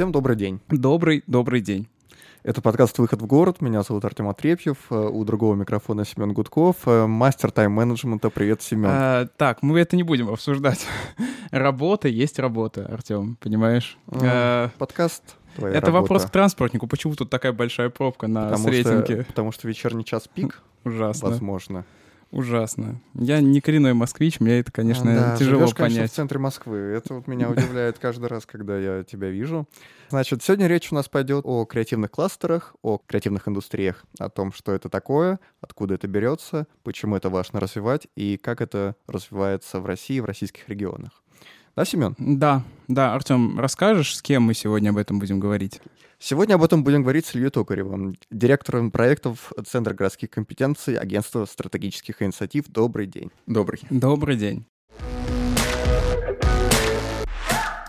Всем добрый день. Добрый, добрый день. Это подкаст «Выход в город». Меня зовут Артем Отрепьев. Э, у другого микрофона Семен Гудков. Э, мастер тайм-менеджмента. Привет, Семен. А, так, мы это не будем обсуждать. работа есть работа, Артем, понимаешь? А, подкаст Твоя это работа. вопрос к транспортнику. Почему тут такая большая пробка на потому Сретенке? Что, потому что вечерний час пик. Ужасно. Возможно. Ужасно. Я не коренной москвич, мне это, конечно, да, тяжело живешь, понять. Конечно, в центре Москвы. Это вот меня удивляет каждый раз, когда я тебя вижу. Значит, сегодня речь у нас пойдет о креативных кластерах, о креативных индустриях, о том, что это такое, откуда это берется, почему это важно развивать и как это развивается в России, в российских регионах. Да, Семен? Да, да. Артем, расскажешь, с кем мы сегодня об этом будем говорить? Сегодня об этом будем говорить с Ильей Токаревым, директором проектов Центра городских компетенций Агентства стратегических инициатив. Добрый день. Добрый. Добрый день.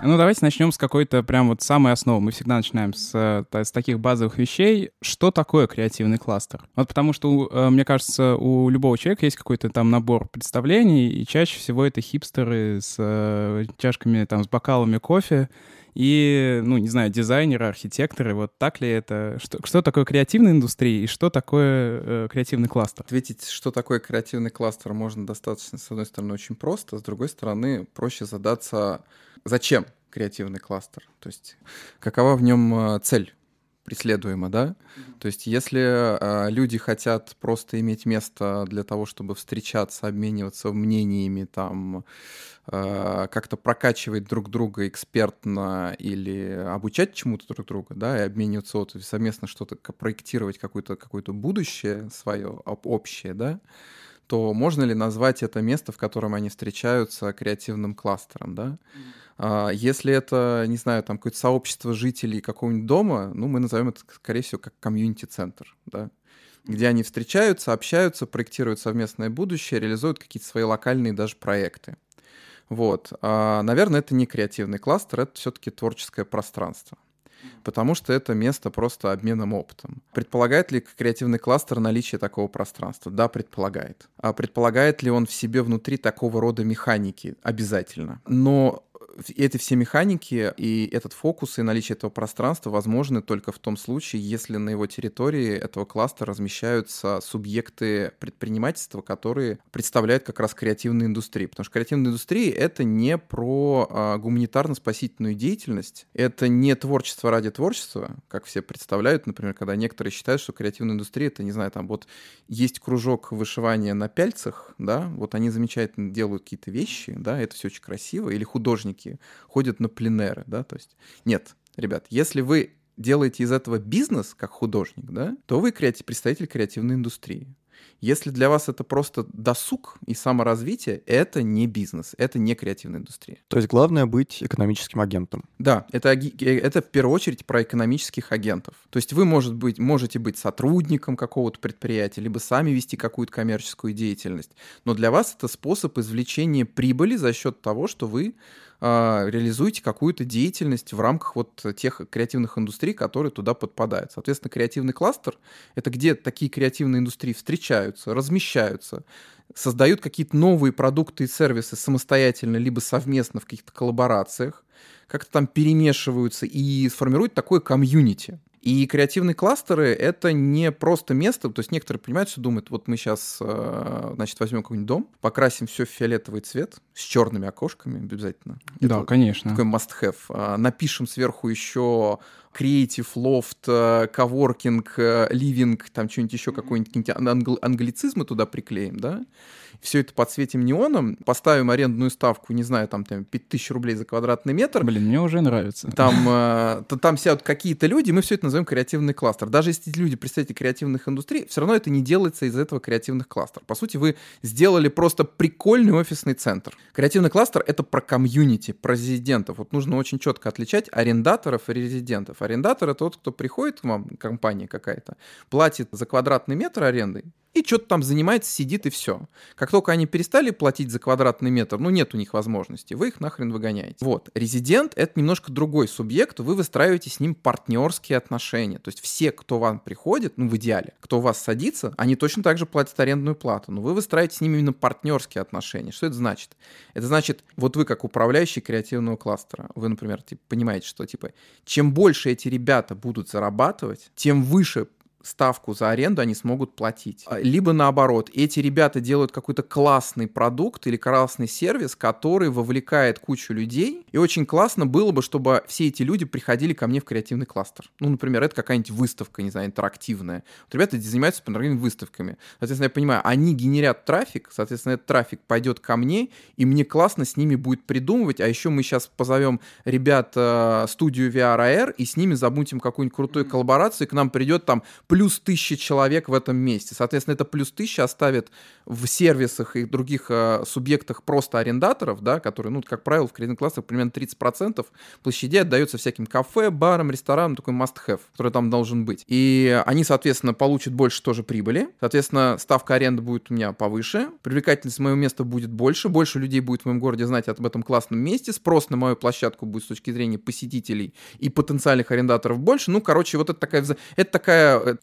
Ну, давайте начнем с какой-то прям вот самой основы. Мы всегда начинаем с, э, с таких базовых вещей. Что такое креативный кластер? Вот потому что, э, мне кажется, у любого человека есть какой-то там набор представлений, и чаще всего это хипстеры с э, чашками, там, с бокалами кофе, и, ну, не знаю, дизайнеры, архитекторы, вот так ли это? Что, что такое креативная индустрия и что такое э, креативный кластер? Ответить, что такое креативный кластер, можно достаточно, с одной стороны, очень просто, с другой стороны, проще задаться, зачем креативный кластер, то есть какова в нем э, цель преследуемо, да? Mm-hmm. То есть если э, люди хотят просто иметь место для того, чтобы встречаться, обмениваться мнениями, там, э, как-то прокачивать друг друга экспертно или обучать чему-то друг друга, да, и обмениваться, вот, совместно что-то проектировать, какое-то какое будущее свое общее, да, то можно ли назвать это место, в котором они встречаются, креативным кластером, да? Mm-hmm. Если это, не знаю, там какое-то сообщество жителей какого-нибудь дома, ну, мы назовем это, скорее всего, как комьюнити-центр, да? где они встречаются, общаются, проектируют совместное будущее, реализуют какие-то свои локальные даже проекты. Вот. А, наверное, это не креативный кластер, это все-таки творческое пространство потому что это место просто обменом опытом. Предполагает ли креативный кластер наличие такого пространства? Да, предполагает. А предполагает ли он в себе внутри такого рода механики? Обязательно. Но эти все механики и этот фокус и наличие этого пространства возможны только в том случае, если на его территории этого кластера размещаются субъекты предпринимательства, которые представляют как раз креативную индустрию. Потому что креативная индустрия — это не про а, гуманитарно-спасительную деятельность, это не творчество ради творчества, как все представляют, например, когда некоторые считают, что креативная индустрия — это, не знаю, там вот есть кружок вышивания на пяльцах, да, вот они замечательно делают какие-то вещи, да, это все очень красиво, или художники художники ходят на пленеры, да, то есть нет, ребят, если вы делаете из этого бизнес как художник, да, то вы креатив, представитель креативной индустрии. Если для вас это просто досуг и саморазвитие, это не бизнес, это не креативная индустрия. То есть главное быть экономическим агентом. Да, это, э, это в первую очередь про экономических агентов. То есть вы может быть, можете быть сотрудником какого-то предприятия, либо сами вести какую-то коммерческую деятельность. Но для вас это способ извлечения прибыли за счет того, что вы а, реализуете какую-то деятельность в рамках вот тех креативных индустрий, которые туда подпадают. Соответственно, креативный кластер — это где такие креативные индустрии встречаются, размещаются, создают какие-то новые продукты и сервисы самостоятельно, либо совместно в каких-то коллаборациях, как-то там перемешиваются и сформируют такое комьюнити. И креативные кластеры — это не просто место, то есть некоторые понимают, что думают, вот мы сейчас, э, значит, возьмем какой-нибудь дом, покрасим все в фиолетовый цвет с черными окошками обязательно. Да, это конечно. Такой must-have. А, напишем сверху еще Creative Loft, коворкинг, ливинг, там что-нибудь еще, какой-нибудь англи- англицизмы туда приклеим, да, все это подсветим неоном, поставим арендную ставку, не знаю, там, там 5000 рублей за квадратный метр. Блин, мне уже нравится. Там, э, то, там сядут какие-то люди, мы все это назовем креативный кластер. Даже если эти люди представители креативных индустрий, все равно это не делается из этого креативных кластеров. По сути, вы сделали просто прикольный офисный центр. Креативный кластер — это про комьюнити, про резидентов. Вот нужно очень четко отличать арендаторов и резидентов. Арендатор — это тот, кто приходит к вам, компания какая-то, платит за квадратный метр аренды, и что-то там занимается, сидит и все. Как только они перестали платить за квадратный метр, ну нет у них возможности, вы их нахрен выгоняете. Вот, резидент — это немножко другой субъект, вы выстраиваете с ним партнерские отношения. То есть все, кто вам приходит, ну в идеале, кто у вас садится, они точно так же платят арендную плату, но вы выстраиваете с ними именно партнерские отношения. Что это значит? Это значит, вот вы как управляющий креативного кластера, вы, например, типа, понимаете, что типа, чем больше эти ребята будут зарабатывать, тем выше ставку за аренду они смогут платить. А, либо наоборот, эти ребята делают какой-то классный продукт или классный сервис, который вовлекает кучу людей. И очень классно было бы, чтобы все эти люди приходили ко мне в креативный кластер. Ну, например, это какая-нибудь выставка, не знаю, интерактивная. Вот ребята занимаются например, выставками. Соответственно, я понимаю, они генерят трафик, соответственно, этот трафик пойдет ко мне, и мне классно с ними будет придумывать. А еще мы сейчас позовем ребят э, студию VR AR и с ними забудем какую-нибудь крутую коллаборацию, и к нам придет там плюс тысяча человек в этом месте. Соответственно, это плюс тысяча оставит в сервисах и других э, субъектах просто арендаторов, да, которые, ну, как правило, в кредитных классах примерно 30% площадей отдается всяким кафе, барам, ресторанам, такой must-have, который там должен быть. И они, соответственно, получат больше тоже прибыли. Соответственно, ставка аренды будет у меня повыше, привлекательность моего места будет больше, больше людей будет в моем городе знать об этом классном месте, спрос на мою площадку будет с точки зрения посетителей и потенциальных арендаторов больше. Ну, короче, вот это такая, это такая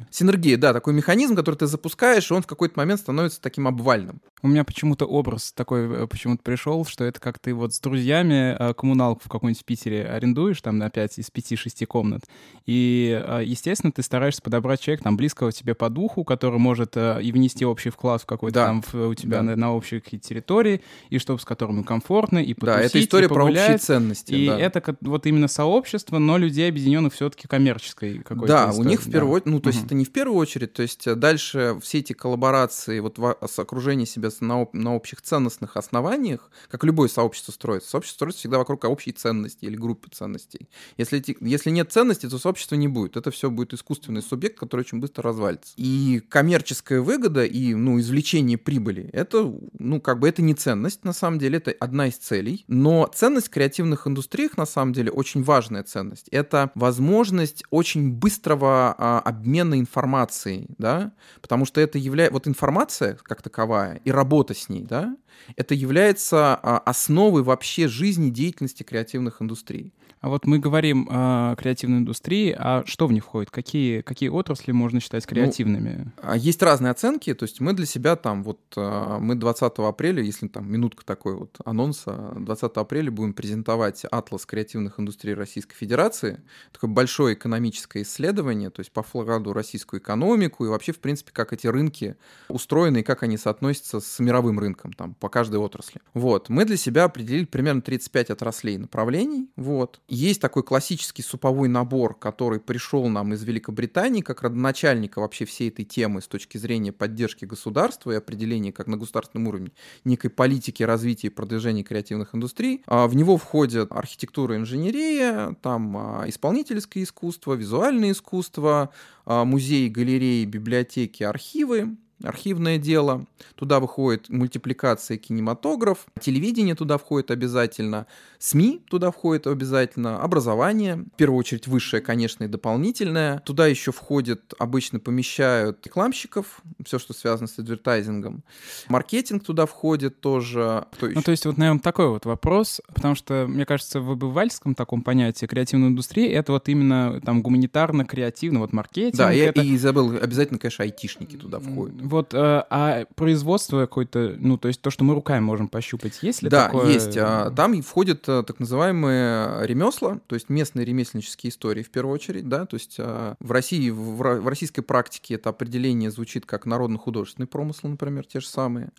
э, Синергия. Да, такой механизм, который ты запускаешь, и он в какой-то момент становится таким обвальным. У меня почему-то образ такой э, почему-то пришел, что это как ты вот с друзьями э, коммуналку в какой-нибудь Питере арендуешь, там на 5 из 5-6 комнат, и, э, естественно, ты стараешься подобрать человека там близкого тебе по духу, который может и внести общий вклад в какой-то да. там в, у тебя да. на, на общей территории, и чтобы с которым комфортно, и потусить, Да, это история про общие ценности. И да. это вот именно сообщество, но людей объединенных все-таки коммерческой какой-то Да, истории. у них в первую очередь, ну, то угу. есть это не в первую очередь, то есть дальше все эти коллаборации, вот с окружением себя на, на общих ценностных основаниях, как любое сообщество строится. Сообщество строится всегда вокруг общей ценности или группы ценностей. Если, эти, если нет ценностей, то сообщества не будет. Это все будет искусственный субъект, который очень быстро развалится. И коммерческая выгода и ну, извлечение прибыли, это, ну, как бы это не ценность, на самом деле, это одна из целей. Но ценность в креативных индустриях, на самом деле, очень важная ценность. Это возможность очень быстрого а, обмена информацией, да, потому что это является, вот информация как таковая и работа с ней, да, это является а, основой вообще жизни деятельности креативных индустрий. А вот мы говорим о креативной индустрии, а что в них входит? Какие, какие отрасли можно считать ну, креативными? Ну, есть разные оценки, то есть мы для себя там вот, а, мы 20 апреля, если там минутка такой вот анонса, 20 апреля будем презентовать атлас креативных индустрий Российской Федерации, такое большое экономическое исследование, то есть по флагаду российскую экономику и вообще, в принципе, как эти рынки устроены и как они соотносятся с мировым рынком там по каждой отрасли. Вот, мы для себя определили примерно 35 отраслей направлений, вот, есть такой классический суповой набор, который пришел нам из Великобритании как родоначальника вообще всей этой темы с точки зрения поддержки государства и определения как на государственном уровне некой политики развития и продвижения креативных индустрий. А в него входят архитектура, инженерия, там а, исполнительское искусство, визуальное искусство, музеи, галереи, библиотеки, архивы архивное дело, туда выходит мультипликация кинематограф, телевидение туда входит обязательно, СМИ туда входит обязательно, образование, в первую очередь высшее, конечно, и дополнительное. Туда еще входит, обычно помещают рекламщиков, все, что связано с адвертайзингом. Маркетинг туда входит тоже. Кто ну, то есть вот, наверное, такой вот вопрос, потому что, мне кажется, в обывательском таком понятии креативной индустрии это вот именно там гуманитарно-креативно, вот маркетинг. Да, это... и, и забыл, обязательно, конечно, айтишники туда входят. Вот, э, а производство какое-то, ну, то есть то, что мы руками можем пощупать, есть ли да, такое? Да, есть. А, там входят э, так называемые ремесла, то есть местные ремесленнические истории в первую очередь, да, то есть а, в России, в, в российской практике это определение звучит как народно-художественный промысл, например, те же самые.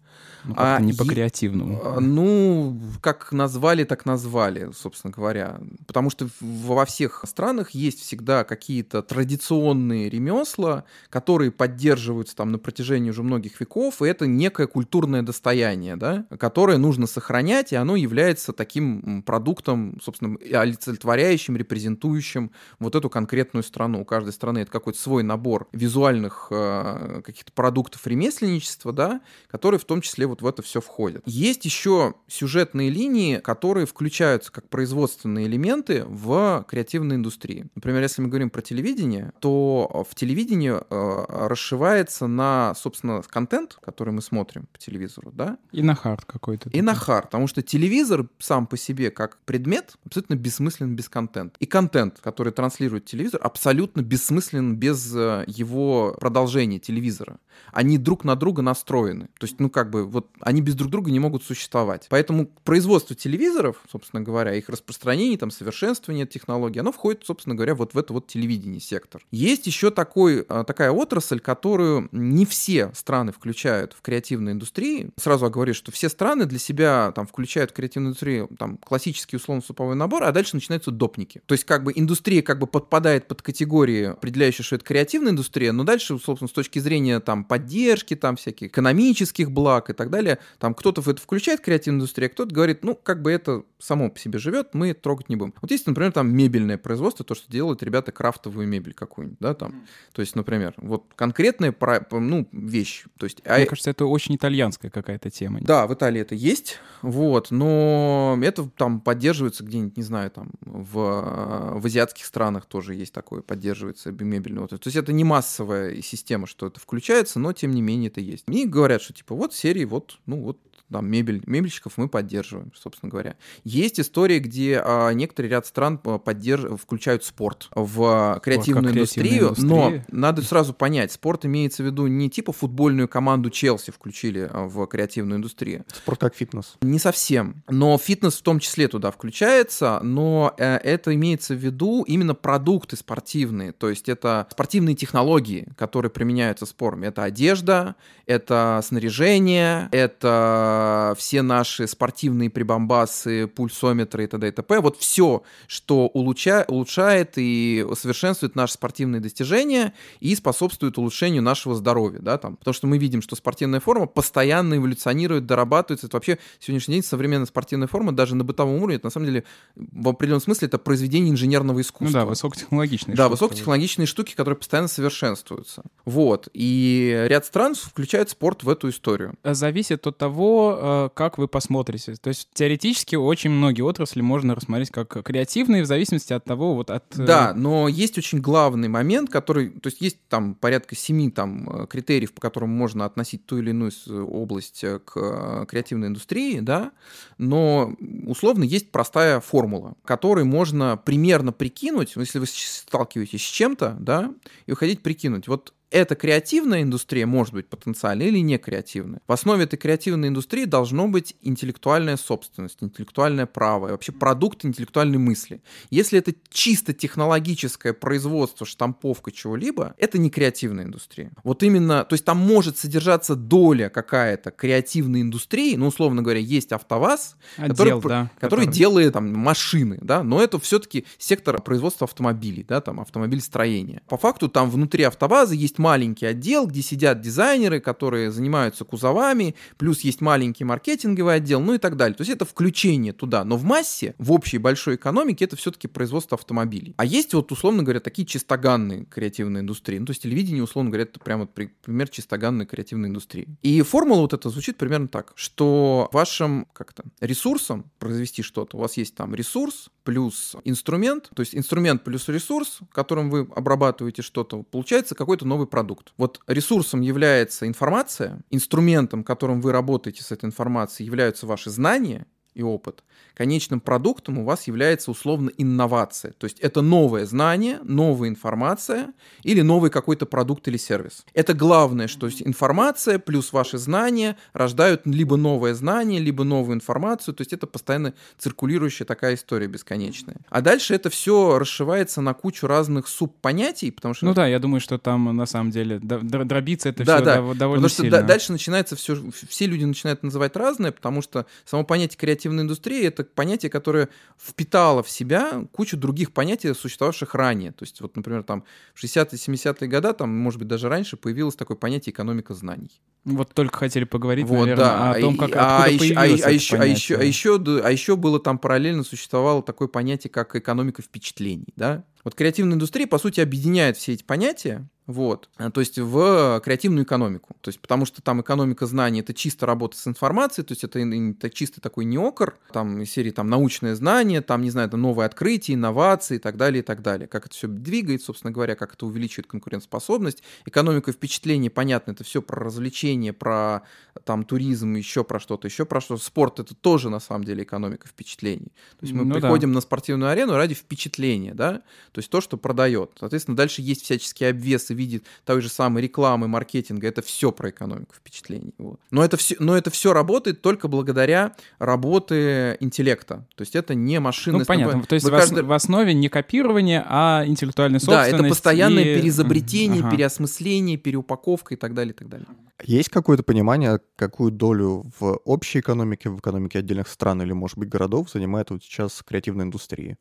Ну, а не по-креативному. А, ну, как назвали, так назвали, собственно говоря. Потому что во всех странах есть всегда какие-то традиционные ремесла, которые поддерживаются там на протяжении протяжении уже многих веков, и это некое культурное достояние, да, которое нужно сохранять, и оно является таким продуктом, собственно, олицетворяющим, репрезентующим вот эту конкретную страну. У каждой страны это какой-то свой набор визуальных э, каких-то продуктов ремесленничества, да, которые в том числе вот в это все входят. Есть еще сюжетные линии, которые включаются как производственные элементы в креативной индустрии. Например, если мы говорим про телевидение, то в телевидении э, расшивается на, собственно, контент, который мы смотрим по телевизору, да? И на хард какой-то. И на хард, потому что телевизор сам по себе как предмет абсолютно бессмыслен без контента. И контент, который транслирует телевизор, абсолютно бессмыслен без э, его продолжения телевизора. Они друг на друга настроены. То есть, ну, как бы, вот они без друг друга не могут существовать. Поэтому производство телевизоров, собственно говоря, их распространение, там, совершенствование технологий, оно входит, собственно говоря, вот в это вот телевидение сектор. Есть еще такой, э, такая отрасль, которую не все страны включают в креативной индустрии. Сразу оговорю, что все страны для себя там включают в креативную индустрию там классический условно-суповой набор, а дальше начинаются допники. То есть как бы индустрия как бы подпадает под категории, определяющие, что это креативная индустрия, но дальше, собственно, с точки зрения там поддержки, там всяких экономических благ и так далее, там кто-то в это включает креативную индустрию, а кто-то говорит, ну, как бы это само по себе живет, мы трогать не будем. Вот есть, например, там мебельное производство, то, что делают ребята крафтовую мебель какую-нибудь, да, там. То есть, например, вот конкретная, ну, вещь. То есть, а Мне а... кажется, это очень итальянская какая-то тема. Да, в Италии это есть, вот, но это там поддерживается где-нибудь, не знаю, там в, в азиатских странах тоже есть такое, поддерживается мебельное. То есть это не массовая система, что это включается, но тем не менее это есть. Мне говорят, что типа вот серии, вот, ну вот там мебель, мебельщиков мы поддерживаем, собственно говоря. Есть истории, где а, некоторый ряд стран а, поддерж... включают спорт в креативную вот индустрию, индустрия. но надо сразу понять, спорт имеется в виду не типа футбольную команду Челси включили а, в креативную индустрию. Спорт как фитнес. Не совсем, но фитнес в том числе туда включается, но э, это имеется в виду именно продукты спортивные, то есть это спортивные технологии, которые применяются в спорте. Это одежда, это снаряжение, это все наши спортивные прибамбасы, пульсометры и т.д. и т.п. Вот все, что улучшает, улучшает и совершенствует наши спортивные достижения и способствует улучшению нашего здоровья, да, там. Потому что мы видим, что спортивная форма постоянно эволюционирует, дорабатывается. Это вообще сегодняшний день современная спортивная форма даже на бытовом уровне, это на самом деле в определенном смысле это произведение инженерного искусства. Ну да, высокотехнологичные Да, штуки. высокотехнологичные штуки, которые постоянно совершенствуются. Вот. И ряд стран включает спорт в эту историю. Зависит от того, Э, как вы посмотрите. То есть теоретически очень многие отрасли можно рассмотреть как креативные в зависимости от того, вот от... Э, да, но есть очень главный момент, который... То есть есть там порядка семи там э, критериев, по которым можно относить ту или иную область к креативной индустрии, да, но условно есть простая формула, которой можно примерно прикинуть, если вы сталкиваетесь с чем-то, да, и уходить прикинуть. Вот это креативная индустрия может быть потенциальной или не креативная. В основе этой креативной индустрии должно быть интеллектуальная собственность, интеллектуальное право и вообще продукт интеллектуальной мысли. Если это чисто технологическое производство, штамповка чего-либо, это не креативная индустрия. Вот именно, то есть там может содержаться доля какая-то креативной индустрии, ну, условно говоря, есть АвтоВАЗ, Отдел, который, да, который, который делает там машины, да, но это все-таки сектор производства автомобилей, да, там автомобильстроения. По факту там внутри АвтоВАЗа есть маленький отдел, где сидят дизайнеры, которые занимаются кузовами, плюс есть маленький маркетинговый отдел, ну и так далее. То есть это включение туда. Но в массе, в общей большой экономике, это все-таки производство автомобилей. А есть вот, условно говоря, такие чистоганные креативные индустрии. Ну, то есть телевидение, условно говоря, это прямо пример чистоганной креативной индустрии. И формула вот эта звучит примерно так, что вашим как-то ресурсом произвести что-то, у вас есть там ресурс плюс инструмент, то есть инструмент плюс ресурс, которым вы обрабатываете что-то, получается какой-то новый продукт. Вот ресурсом является информация, инструментом, которым вы работаете с этой информацией, являются ваши знания и опыт конечным продуктом у вас является условно инновация. То есть это новое знание, новая информация или новый какой-то продукт или сервис. Это главное, что есть информация плюс ваши знания рождают либо новое знание, либо новую информацию. То есть это постоянно циркулирующая такая история бесконечная. А дальше это все расшивается на кучу разных субпонятий, потому что... Ну да, я думаю, что там на самом деле дробиться это да, все да. довольно потому сильно. что дальше начинается все, все люди начинают называть разное, потому что само понятие креативности креативная индустрия — это понятие, которое впитало в себя кучу других понятий, существовавших ранее. То есть вот, например, там в 60-е, 70-е годы, там, может быть, даже раньше появилось такое понятие экономика знаний. Вот только хотели поговорить, вот, наверное, да. о том, как а, откуда а, а, еще, а, еще, а, еще, а, еще, а еще было там параллельно существовало такое понятие, как экономика впечатлений, да? Вот креативная индустрия, по сути, объединяет все эти понятия, вот. Э, то есть в креативную экономику. То есть потому что там экономика знаний — это чисто работа с информацией, то есть это, это чисто такой неокр, там из серии там научное знание, там, не знаю, это новые открытия, инновации и так далее, и так далее. Как это все двигает, собственно говоря, как это увеличивает конкурентоспособность. Экономика впечатлений, понятно, это все про развлечения, про там туризм, еще про что-то, еще про что. Спорт — это тоже, на самом деле, экономика впечатлений. То есть мы ну, приходим да. на спортивную арену ради впечатления, да, то есть то, что продает. Соответственно, дальше есть всяческие обвесы в виде той же самой рекламы, маркетинга, это все про экономику впечатлений. Вот. Но, это все, но это все работает только благодаря работе интеллекта. То есть это не машина. Ну, понятно. То есть в, каждый... в основе не копирование, а интеллектуальная собственность. Да, это постоянное и... переизобретение, ага. переосмысление, переупаковка и так далее, и так далее. Есть какое-то понимание, какую долю в общей экономике, в экономике отдельных стран или, может быть, городов занимает вот сейчас креативная индустрия?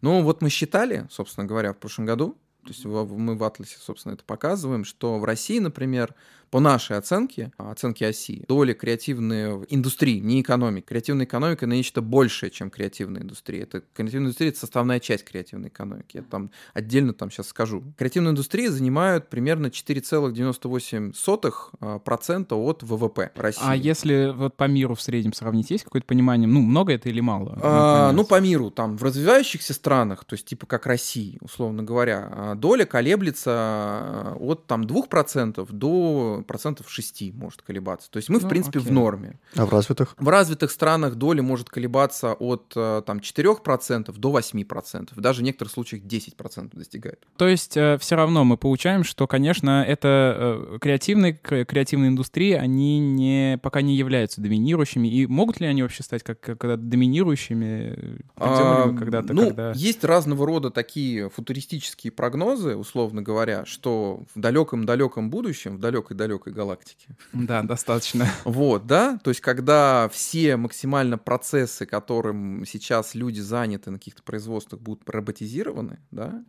Ну, вот мы считали, собственно говоря, в прошлом году, то есть мы в Атласе, собственно, это показываем, что в России, например, по нашей оценке, оценке оси, доля креативной индустрии, не экономики. Креативная экономика на нечто большее, чем креативная индустрия. Это креативная индустрия — это составная часть креативной экономики. Я там отдельно там сейчас скажу. Креативная индустрия занимает примерно 4,98% от ВВП России. А если вот по миру в среднем сравнить, есть какое-то понимание, ну, много это или мало? А, ну, по миру, там, в развивающихся странах, то есть типа как России, условно говоря, а, доля колеблется а, от там 2% до процентов 6 может колебаться. То есть мы, в ну, принципе, окей. в норме. А в развитых? В развитых странах доля может колебаться от э, там, 4% до 8%. Даже в некоторых случаях 10% достигает. То есть э, все равно мы получаем, что, конечно, это э, креативные, креативные индустрии, они не, пока не являются доминирующими. И могут ли они вообще стать как, когда доминирующими? А, когда-то, ну, когда... есть разного рода такие футуристические прогнозы, условно говоря, что в далеком-далеком будущем, в далекой-далекой далекой галактике. Да, достаточно. Вот, да, то есть когда все максимально процессы, которым сейчас люди заняты на каких-то производствах, будут роботизированы, да,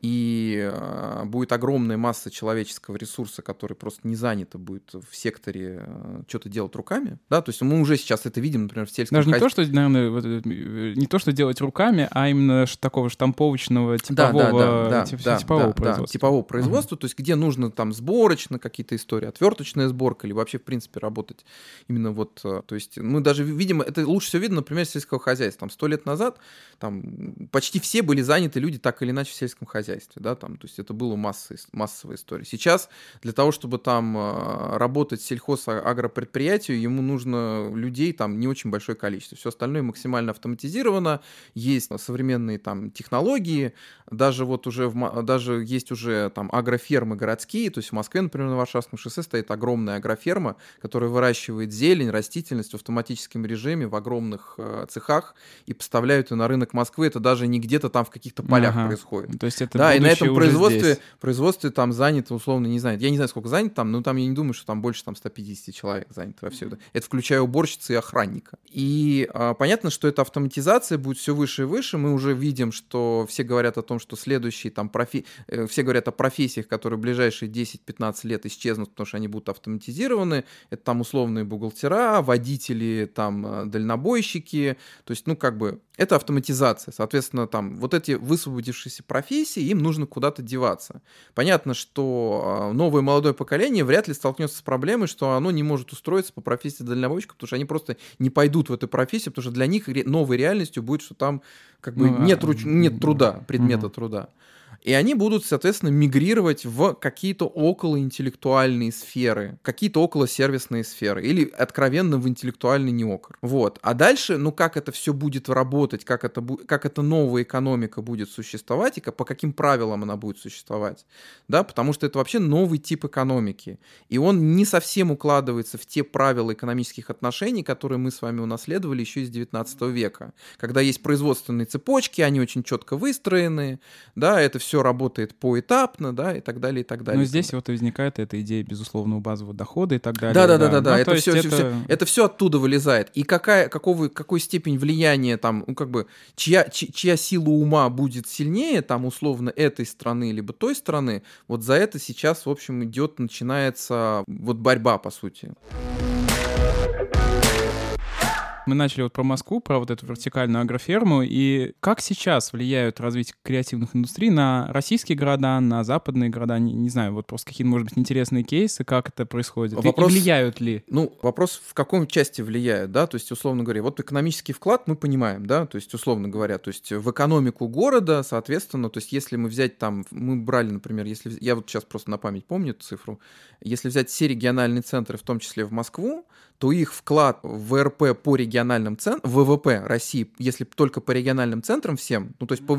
и э, будет огромная масса человеческого ресурса, который просто не занято будет в секторе э, что-то делать руками, да, то есть мы уже сейчас это видим, например, в сельском Даже не то, что, наверное, э, не то, что делать руками, а именно такого штамповочного типового, да, да, да, да, типового да, производства. Да, типового производства, uh-huh. то есть где нужно там сборочно какие-то истории, отверточная сборка или вообще, в принципе, работать именно вот, э, то есть мы даже видим, это лучше всего видно, например, сельского хозяйства. Там сто лет назад там почти все были заняты люди так или иначе в сельском хозяйстве хозяйстве, да, там, то есть это было масса, массовая история. Сейчас для того, чтобы там а, работать сельхозагропредприятию, ему нужно людей там не очень большое количество. Все остальное максимально автоматизировано, есть современные там технологии, даже вот уже, в, даже есть уже там агрофермы городские, то есть в Москве, например, на Варшавском шоссе стоит огромная агроферма, которая выращивает зелень, растительность в автоматическом режиме в огромных э, цехах и поставляют ее на рынок Москвы. Это даже не где-то там в каких-то полях ага. происходит. То есть это да, и на этом производстве, производстве там занято, условно, не знаю, я не знаю, сколько занято там, но там я не думаю, что там больше там 150 человек занято во все это. Это включая уборщицы и охранника. И а, понятно, что эта автоматизация будет все выше и выше. Мы уже видим, что все говорят о том, что следующие там профи... Э, все говорят о профессиях, которые в ближайшие 10-15 лет исчезнут, потому что они будут автоматизированы. Это там условные бухгалтера, водители, там э, дальнобойщики. То есть, ну, как бы это автоматизация. Соответственно, там вот эти высвободившиеся профессии, им нужно куда-то деваться. Понятно, что а, новое молодое поколение вряд ли столкнется с проблемой, что оно не может устроиться по профессии дальнобойщика, потому что они просто не пойдут в эту профессию, потому что для них новой реальностью будет, что там как бы ну, нет, руч... нет труда, предмета угу. труда и они будут, соответственно, мигрировать в какие-то околоинтеллектуальные сферы, какие-то околосервисные сферы, или откровенно в интеллектуальный неокр. Вот. А дальше, ну как это все будет работать, как это, как эта новая экономика будет существовать, и по каким правилам она будет существовать, да, потому что это вообще новый тип экономики, и он не совсем укладывается в те правила экономических отношений, которые мы с вами унаследовали еще из 19 века, когда есть производственные цепочки, они очень четко выстроены, да, это все все работает поэтапно, да, и так далее, и так далее. Но здесь вот и возникает эта идея безусловного базового дохода и так далее. Да, да, да, да, да. Ну, это, то есть все, это... все, это все оттуда вылезает. И какая, какого, какой степень влияния там, ну, как бы, чья, чья, чья сила ума будет сильнее, там, условно, этой страны, либо той страны, вот за это сейчас, в общем, идет, начинается вот борьба, по сути. Мы начали вот про Москву, про вот эту вертикальную агроферму, и как сейчас влияют развитие креативных индустрий на российские города, на западные города, не, не знаю, вот просто какие-то, может быть, интересные кейсы, как это происходит, Вопрос- и влияют ли? Ну, вопрос, в каком части влияет, да, то есть, условно говоря, вот экономический вклад мы понимаем, да, то есть, условно говоря, то есть, в экономику города, соответственно, то есть, если мы взять там, мы брали, например, если, я вот сейчас просто на память помню эту цифру, если взять все региональные центры, в том числе в Москву, то их вклад в ВРП по региональным центрам, ВВП России, если только по региональным центрам всем, ну то есть по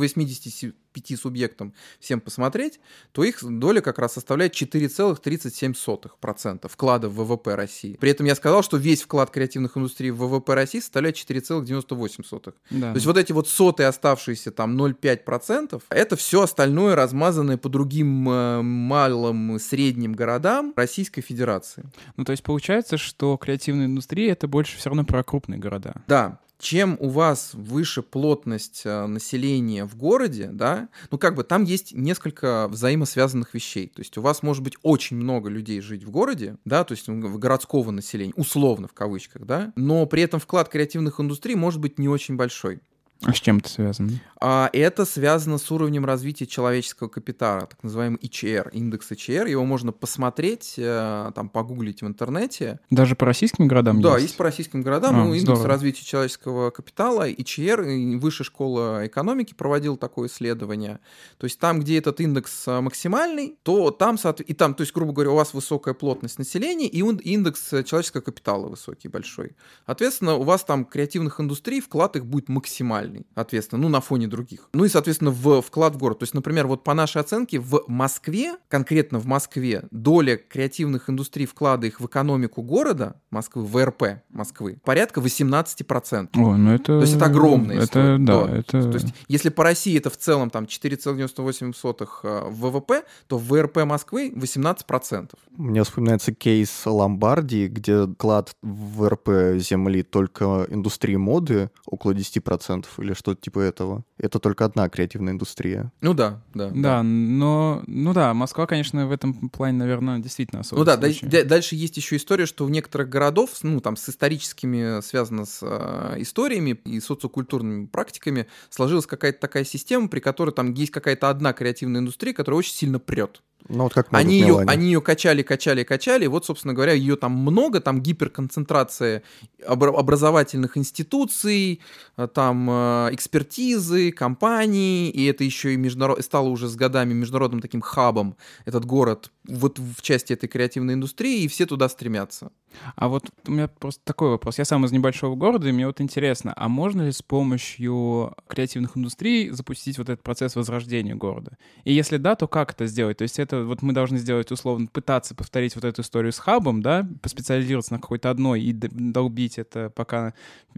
85 субъектам всем посмотреть, то их доля как раз составляет 4,37% вклада в ВВП России. При этом я сказал, что весь вклад креативных индустрий в ВВП России составляет 4,98%. Да. То есть вот эти вот сотые оставшиеся там 0,5%, это все остальное размазанное по другим э, малым, средним городам Российской Федерации. Ну, то есть получается, что креативная индустрия — это больше все равно про крупные города. Да, чем у вас выше плотность э, населения в городе, да, ну как бы там есть несколько взаимосвязанных вещей. То есть у вас может быть очень много людей жить в городе, да, то есть городского населения, условно в кавычках, да, но при этом вклад креативных индустрий может быть не очень большой. А с чем это связано? А это связано с уровнем развития человеческого капитала, так называемый ICR, индекс ICR. Его можно посмотреть, э, там, погуглить в интернете. Даже по российским городам Да, есть? есть по российским городам. А, ну, индекс здорово. развития человеческого капитала, ICR, и Высшая школа экономики проводил такое исследование. То есть там, где этот индекс а, максимальный, то там, и там, то есть, грубо говоря, у вас высокая плотность населения, и индекс э, человеческого капитала высокий, большой. Соответственно, у вас там креативных индустрий, вклад их будет максимальный, соответственно, ну, на фоне других. Ну и, соответственно, в вклад в город. То есть, например, вот по нашей оценке, в Москве, конкретно в Москве, доля креативных индустрий, вклада их в экономику города, Москвы, ВРП Москвы, порядка 18%. О, ну это... То есть это огромная Это, история. да, это... То есть, если по России это в целом там 4,98 э, в ВВП, то в ВРП Москвы 18%. Мне вспоминается кейс Ломбардии, где вклад в РП земли только индустрии моды около 10% или что-то типа этого. Это только одна креативная индустрия. Ну да, да. Да, но... Ну да, Москва, конечно, в этом плане, наверное, действительно особый Ну да, да- дальше есть еще история, что в некоторых городов, ну там с историческими, связано с э, историями и социокультурными практиками, сложилась какая-то такая система, при которой там есть какая-то одна креативная индустрия, которая очень сильно прет. Ну вот как Они ее, они ее качали, качали, качали. и Вот, собственно говоря, ее там много, там гиперконцентрация обра- образовательных институций, э, там э, экспертизы, компаний, и это еще и международ... стало уже с годами международным таким хабом, этот город, вот в части этой креативной индустрии, и все туда стремятся. А вот у меня просто такой вопрос. Я сам из небольшого города, и мне вот интересно, а можно ли с помощью креативных индустрий запустить вот этот процесс возрождения города? И если да, то как это сделать? То есть это вот мы должны сделать, условно, пытаться повторить вот эту историю с хабом, да, поспециализироваться на какой-то одной и долбить это, пока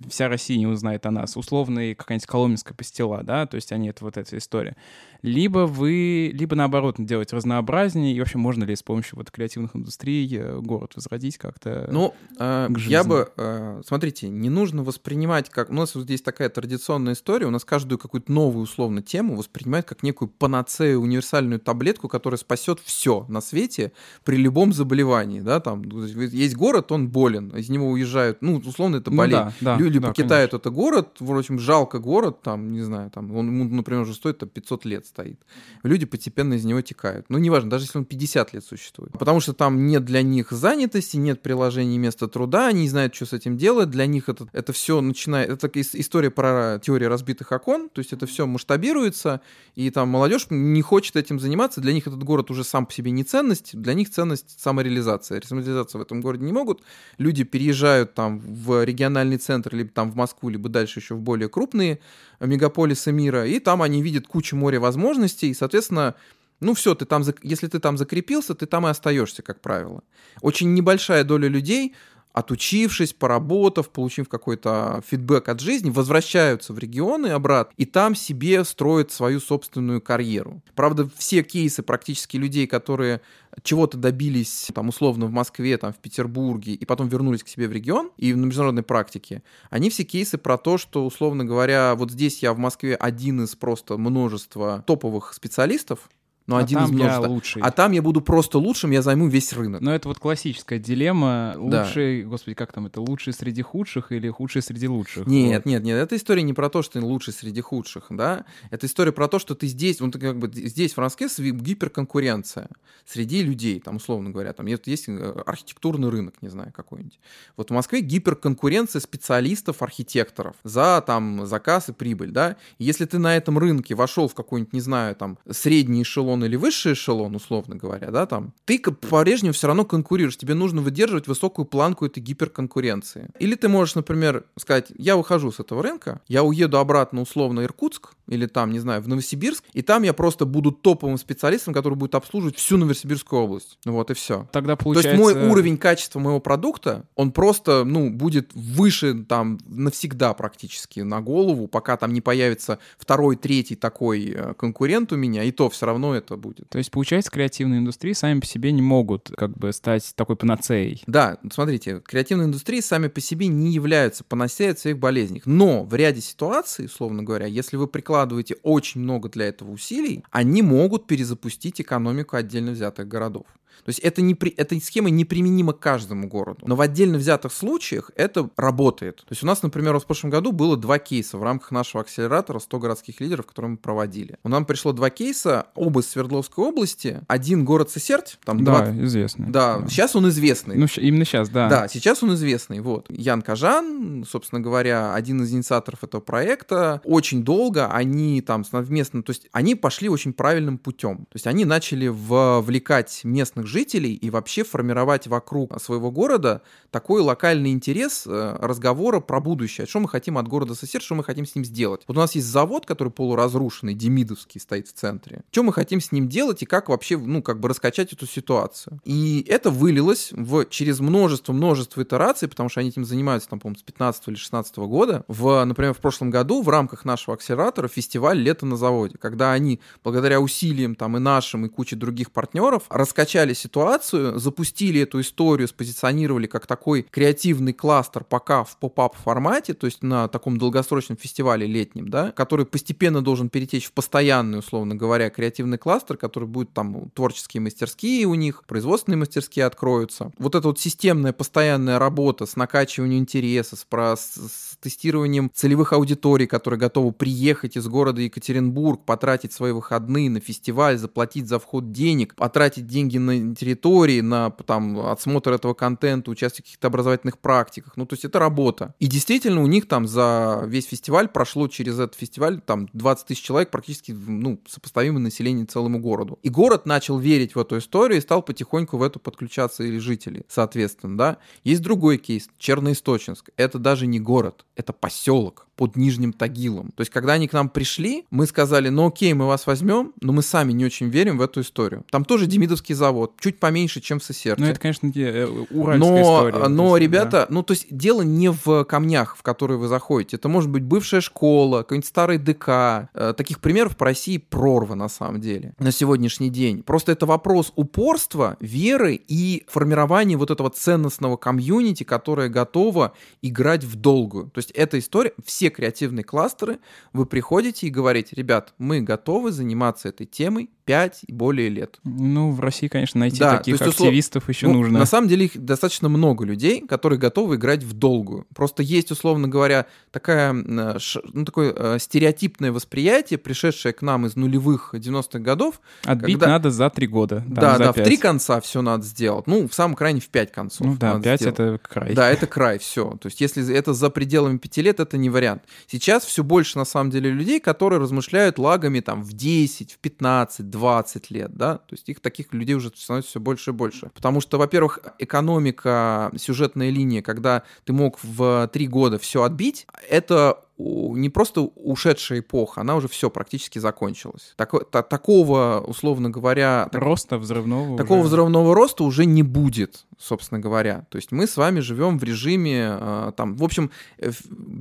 вся Россия не узнает о нас. Условно, какая-нибудь коломенская пастила, да, то есть они это вот эта история. Либо вы, либо наоборот, делать разнообразнее, и вообще можно ли с помощью вот креативных индустрий э, город возродить как-то? Ну, э, я бы, э, смотрите, не нужно воспринимать как... У нас вот здесь такая традиционная история, у нас каждую какую-то новую, условно, тему воспринимают как некую панацею, универсальную таблетку, которая спасет все на свете при любом заболевании, да, там, есть город, он болен, из него уезжают, ну, условно, это Ну болезнь. да, да, Люди да, покидают это город, в общем, жалко город, там, не знаю, там, он, например, уже стоит там, 500 лет стоит. Люди постепенно из него текают. Ну, неважно, даже если он 50 лет существует. Потому что там нет для них занятости, нет приложений места труда, они не знают, что с этим делать. Для них это, это все начинает... Это ис- история про теорию разбитых окон, то есть это все масштабируется, и там молодежь не хочет этим заниматься, для них этот город уже сам по себе не ценность, для них ценность самореализация. Самореализация в этом городе не могут. Люди переезжают там в региональный центр, либо там в Москву, либо дальше еще в более крупные мегаполисы мира, и там они видят кучу моря возможностей, и, соответственно, ну все, ты там, если ты там закрепился, ты там и остаешься, как правило. Очень небольшая доля людей отучившись, поработав, получив какой-то фидбэк от жизни, возвращаются в регионы обратно и там себе строят свою собственную карьеру. Правда, все кейсы практически людей, которые чего-то добились, там, условно, в Москве, там, в Петербурге, и потом вернулись к себе в регион и на международной практике, они все кейсы про то, что, условно говоря, вот здесь я в Москве один из просто множества топовых специалистов, но а один там из множества. я лучший. А там я буду просто лучшим, я займу весь рынок. Но это вот классическая дилемма. Да. Лучший, господи, как там это? Лучший среди худших или худший среди лучших? Нет, Вот. нет, нет, эта история не про то, что ты лучший среди худших, да, это история про то, что ты здесь, ну, ты как бы здесь в Москве сви- гиперконкуренция среди людей, там, условно говоря, там есть, есть э, архитектурный рынок, не знаю, какой-нибудь. Вот в Москве гиперконкуренция специалистов, архитекторов за, там, заказ и прибыль, да, и если ты на этом рынке вошел в какой-нибудь, не знаю, там, средний эшелон или высший эшелон, условно говоря, да, там, ты по-прежнему все равно конкурируешь, тебе нужно выдерживать высокую планку этой гиперконкуренции. Или ты можешь, например, сказать, я выхожу с этого рынка, я уеду обратно условно Иркутск, или там, не знаю, в Новосибирск, и там я просто буду топовым специалистом, который будет обслуживать всю Новосибирскую область. Вот и все. Тогда То получается... есть мой уровень качества моего продукта, он просто, ну, будет выше там навсегда практически на голову, пока там не появится второй, третий такой э, конкурент у меня, и то все равно это будет. То есть, получается, креативные индустрии сами по себе не могут как бы стать такой панацеей. Да, смотрите, креативные индустрии сами по себе не являются панацеей от своих болезней. Но в ряде ситуаций, условно говоря, если вы прикладываете очень много для этого усилий, они могут перезапустить экономику отдельно взятых городов. То есть это не при... эта схема неприменима к каждому городу. Но в отдельно взятых случаях это работает. То есть у нас, например, в прошлом году было два кейса в рамках нашего акселератора 100 городских лидеров, которые мы проводили. У нам пришло два кейса, оба из Свердловской области. Один город Сесерть, там Да, 20 известно. Да, сейчас он известный. Ну, именно сейчас, да. Да, сейчас он известный. Вот. Ян Кажан, собственно говоря, один из инициаторов этого проекта. Очень долго они там совместно, то есть они пошли очень правильным путем. То есть они начали вовлекать местных жителей и вообще формировать вокруг своего города такой локальный интерес э, разговора про будущее. Что мы хотим от города сосед, что мы хотим с ним сделать. Вот у нас есть завод, который полуразрушенный, Демидовский, стоит в центре. Что мы хотим с ним делать и как вообще, ну, как бы раскачать эту ситуацию. И это вылилось в, через множество-множество итераций, потому что они этим занимаются, там, по-моему, с 15 или 16 года. В, например, в прошлом году в рамках нашего акселератора фестиваль «Лето на заводе», когда они, благодаря усилиям там и нашим, и куче других партнеров, раскачали ситуацию, запустили эту историю, спозиционировали как такой креативный кластер пока в поп-ап формате, то есть на таком долгосрочном фестивале летнем, да, который постепенно должен перетечь в постоянный, условно говоря, креативный кластер, который будет там творческие мастерские у них, производственные мастерские откроются. Вот эта вот системная постоянная работа с накачиванием интереса, с, про- с тестированием целевых аудиторий, которые готовы приехать из города Екатеринбург, потратить свои выходные на фестиваль, заплатить за вход денег, потратить деньги на территории, на там, отсмотр этого контента, участие в каких-то образовательных практиках. Ну, то есть это работа. И действительно у них там за весь фестиваль прошло через этот фестиваль там 20 тысяч человек, практически ну, сопоставимое население целому городу. И город начал верить в эту историю и стал потихоньку в эту подключаться и жители, соответственно, да. Есть другой кейс, Черноисточинск. Это даже не город, это поселок под Нижним Тагилом. То есть, когда они к нам пришли, мы сказали, ну окей, мы вас возьмем, но мы сами не очень верим в эту историю. Там тоже Демидовский завод, чуть поменьше, чем в Сесерте. Ну, это, конечно, э, уральская Но, история. но есть, ребята, ну, то есть дело не в камнях, в которые вы заходите. Это может быть бывшая школа, какой-нибудь старый ДК. Э, Таких примеров по России прорва, на самом деле, на сегодняшний день. Просто это вопрос упорства, веры и формирования вот этого ценностного комьюнити, которое готово играть в долгую. То есть эта история, все креативные кластеры, вы приходите и говорите, ребят, мы готовы заниматься этой темой 5 и более лет. Ну, в России, конечно, найти Да, таких есть, услов- активистов еще Ну, нужно. На самом деле их достаточно много людей, которые готовы играть в долгую. Просто есть, условно говоря, такая, э, ну, такое э, стереотипное восприятие, пришедшее к нам из нулевых 90-х годов. Отбить когда- надо за три года. там, да, за да, в пять. три конца все надо сделать. Ну, в самом крайне в пять концов. Ну да, надо пять сделать. это край. Да, это край, все. То есть, если это за пределами пяти лет, это не вариант. Сейчас все больше, на самом деле, людей, которые размышляют лагами там в 10, в 15, 20 лет, да. То есть, их таких людей уже становится все больше и больше. Потому что, во-первых, экономика, сюжетная линия, когда ты мог в три года все отбить, это не просто ушедшая эпоха, она уже все практически закончилась. Так, та, такого, условно говоря... Роста взрывного Такого уже... взрывного роста уже не будет собственно говоря. То есть мы с вами живем в режиме, э, там, в общем, э,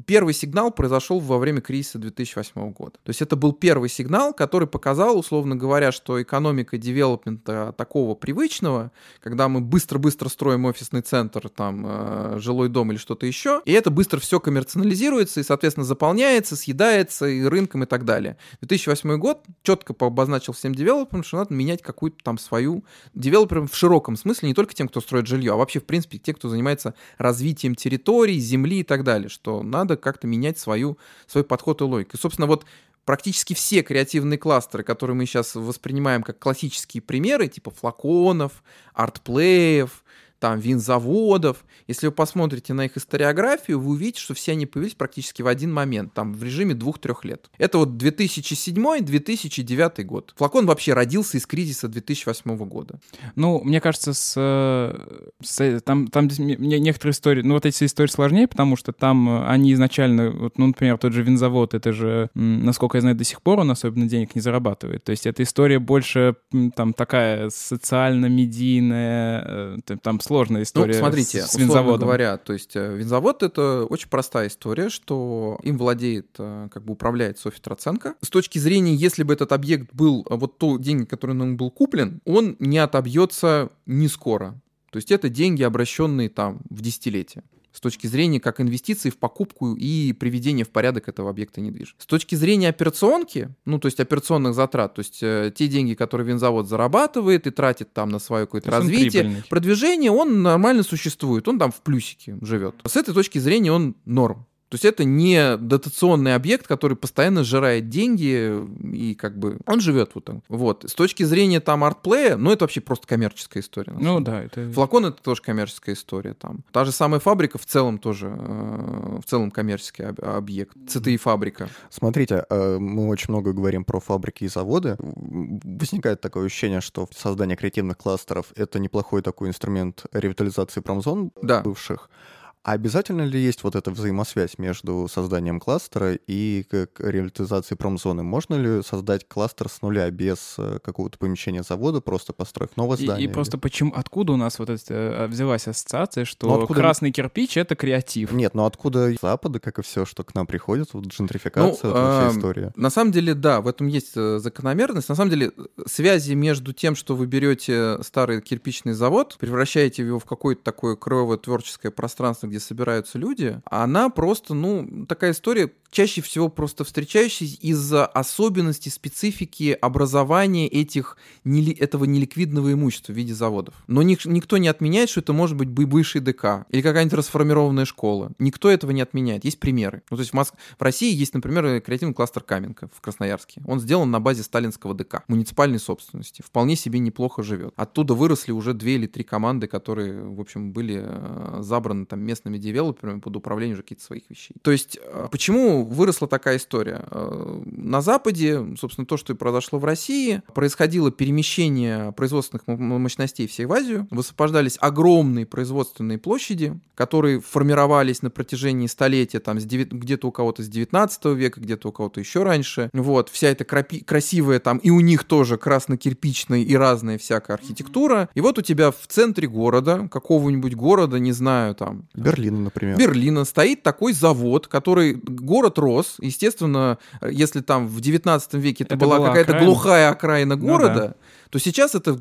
первый сигнал произошел во время кризиса 2008 года. То есть это был первый сигнал, который показал, условно говоря, что экономика девелопмента такого привычного, когда мы быстро-быстро строим офисный центр, там, э, жилой дом или что-то еще, и это быстро все коммерциализируется и, соответственно, заполняется, съедается и рынком и так далее. 2008 год четко обозначил всем девелоперам, что надо менять какую-то там свою... Девелоперам в широком смысле, не только тем, кто строит жилье, а вообще, в принципе, те, кто занимается развитием территорий, земли и так далее, что надо как-то менять свою, свой подход и логику. И, собственно, вот практически все креативные кластеры, которые мы сейчас воспринимаем как классические примеры, типа флаконов, артплеев, там, винзаводов. Если вы посмотрите на их историографию, вы увидите, что все они появились практически в один момент, там, в режиме двух-трех лет. Это вот 2007-2009 год. Флакон вообще родился из кризиса 2008 года. Ну, мне кажется, с, с, там, там некоторые истории, ну, вот эти истории сложнее, потому что там э, они изначально, вот, ну, например, тот же винзавод, это же, насколько я знаю, до сих пор он особенно денег не зарабатывает. То есть эта история больше там такая социально-медийная, э, там сложная ну, история. Ну, смотрите, с, винзаводом. говоря, то есть э, винзавод это очень простая история, что им владеет, э, как бы управляет Софья Троценко. С точки зрения, если бы этот объект был, э, вот то деньги, который он был куплен, он не отобьется не скоро. То есть это деньги, обращенные там в десятилетие с точки зрения как инвестиций в покупку и приведение в порядок этого объекта недвижимости. С точки зрения операционки, ну, то есть операционных затрат, то есть э, те деньги, которые винзавод зарабатывает и тратит там на свое какое-то развитие, продвижение, он нормально существует, он там в плюсике живет. С этой точки зрения он норм. То есть это не дотационный объект, который постоянно сжирает деньги и как бы он живет вот там. Вот. С точки зрения там артплея, ну это вообще просто коммерческая история. Ну да, это... Флакон это тоже коммерческая история там. Та же самая фабрика в целом тоже, э, в целом коммерческий объект. ЦТИ фабрика. Смотрите, э, мы очень много говорим про фабрики и заводы. Возникает такое ощущение, что создание креативных кластеров — это неплохой такой инструмент ревитализации промзон да. бывших. А обязательно ли есть вот эта взаимосвязь между созданием кластера и реализацией промзоны? Можно ли создать кластер с нуля без э, какого-то помещения завода, просто построив новое здание? И, и просто почему, откуда у нас вот эта э, взялась ассоциация, что ну, откуда... красный кирпич — это креатив? Нет, но откуда Запада, как и все, что к нам приходит, вот джентрификация, ну, вот вся история? На самом деле, да, в этом есть э, закономерность. На самом деле, связи между тем, что вы берете старый кирпичный завод, превращаете его в какое-то такое кровое творческое пространство, где собираются люди, она просто, ну, такая история, чаще всего просто встречающаяся из-за особенностей, специфики образования этих, этого неликвидного имущества в виде заводов. Но ник, никто не отменяет, что это может быть бывший ДК или какая-нибудь расформированная школа. Никто этого не отменяет. Есть примеры. Ну, то есть в, Моск... в России есть, например, креативный кластер Каменка в Красноярске. Он сделан на базе сталинского ДК, муниципальной собственности. Вполне себе неплохо живет. Оттуда выросли уже две или три команды, которые, в общем, были э, забраны там местными девелоперами под управлением уже каких-то своих вещей. То есть э, почему выросла такая история? Э, на Западе, собственно, то, что и произошло в России, происходило перемещение производственных мощностей всех в Азию, высвобождались огромные производственные площади, которые формировались на протяжении столетия, там, где-то у кого-то с 19 века, где-то у кого-то еще раньше. Вот, вся эта крапи- красивая там, и у них тоже красно-кирпичная и разная всякая архитектура. И вот у тебя в центре города, какого-нибудь города, не знаю, там... Берлина, например. Берлина стоит такой завод, который... Город рос, естественно, если там в 19 веке это, это была, была какая-то глухая окраина города, ну, да. то сейчас это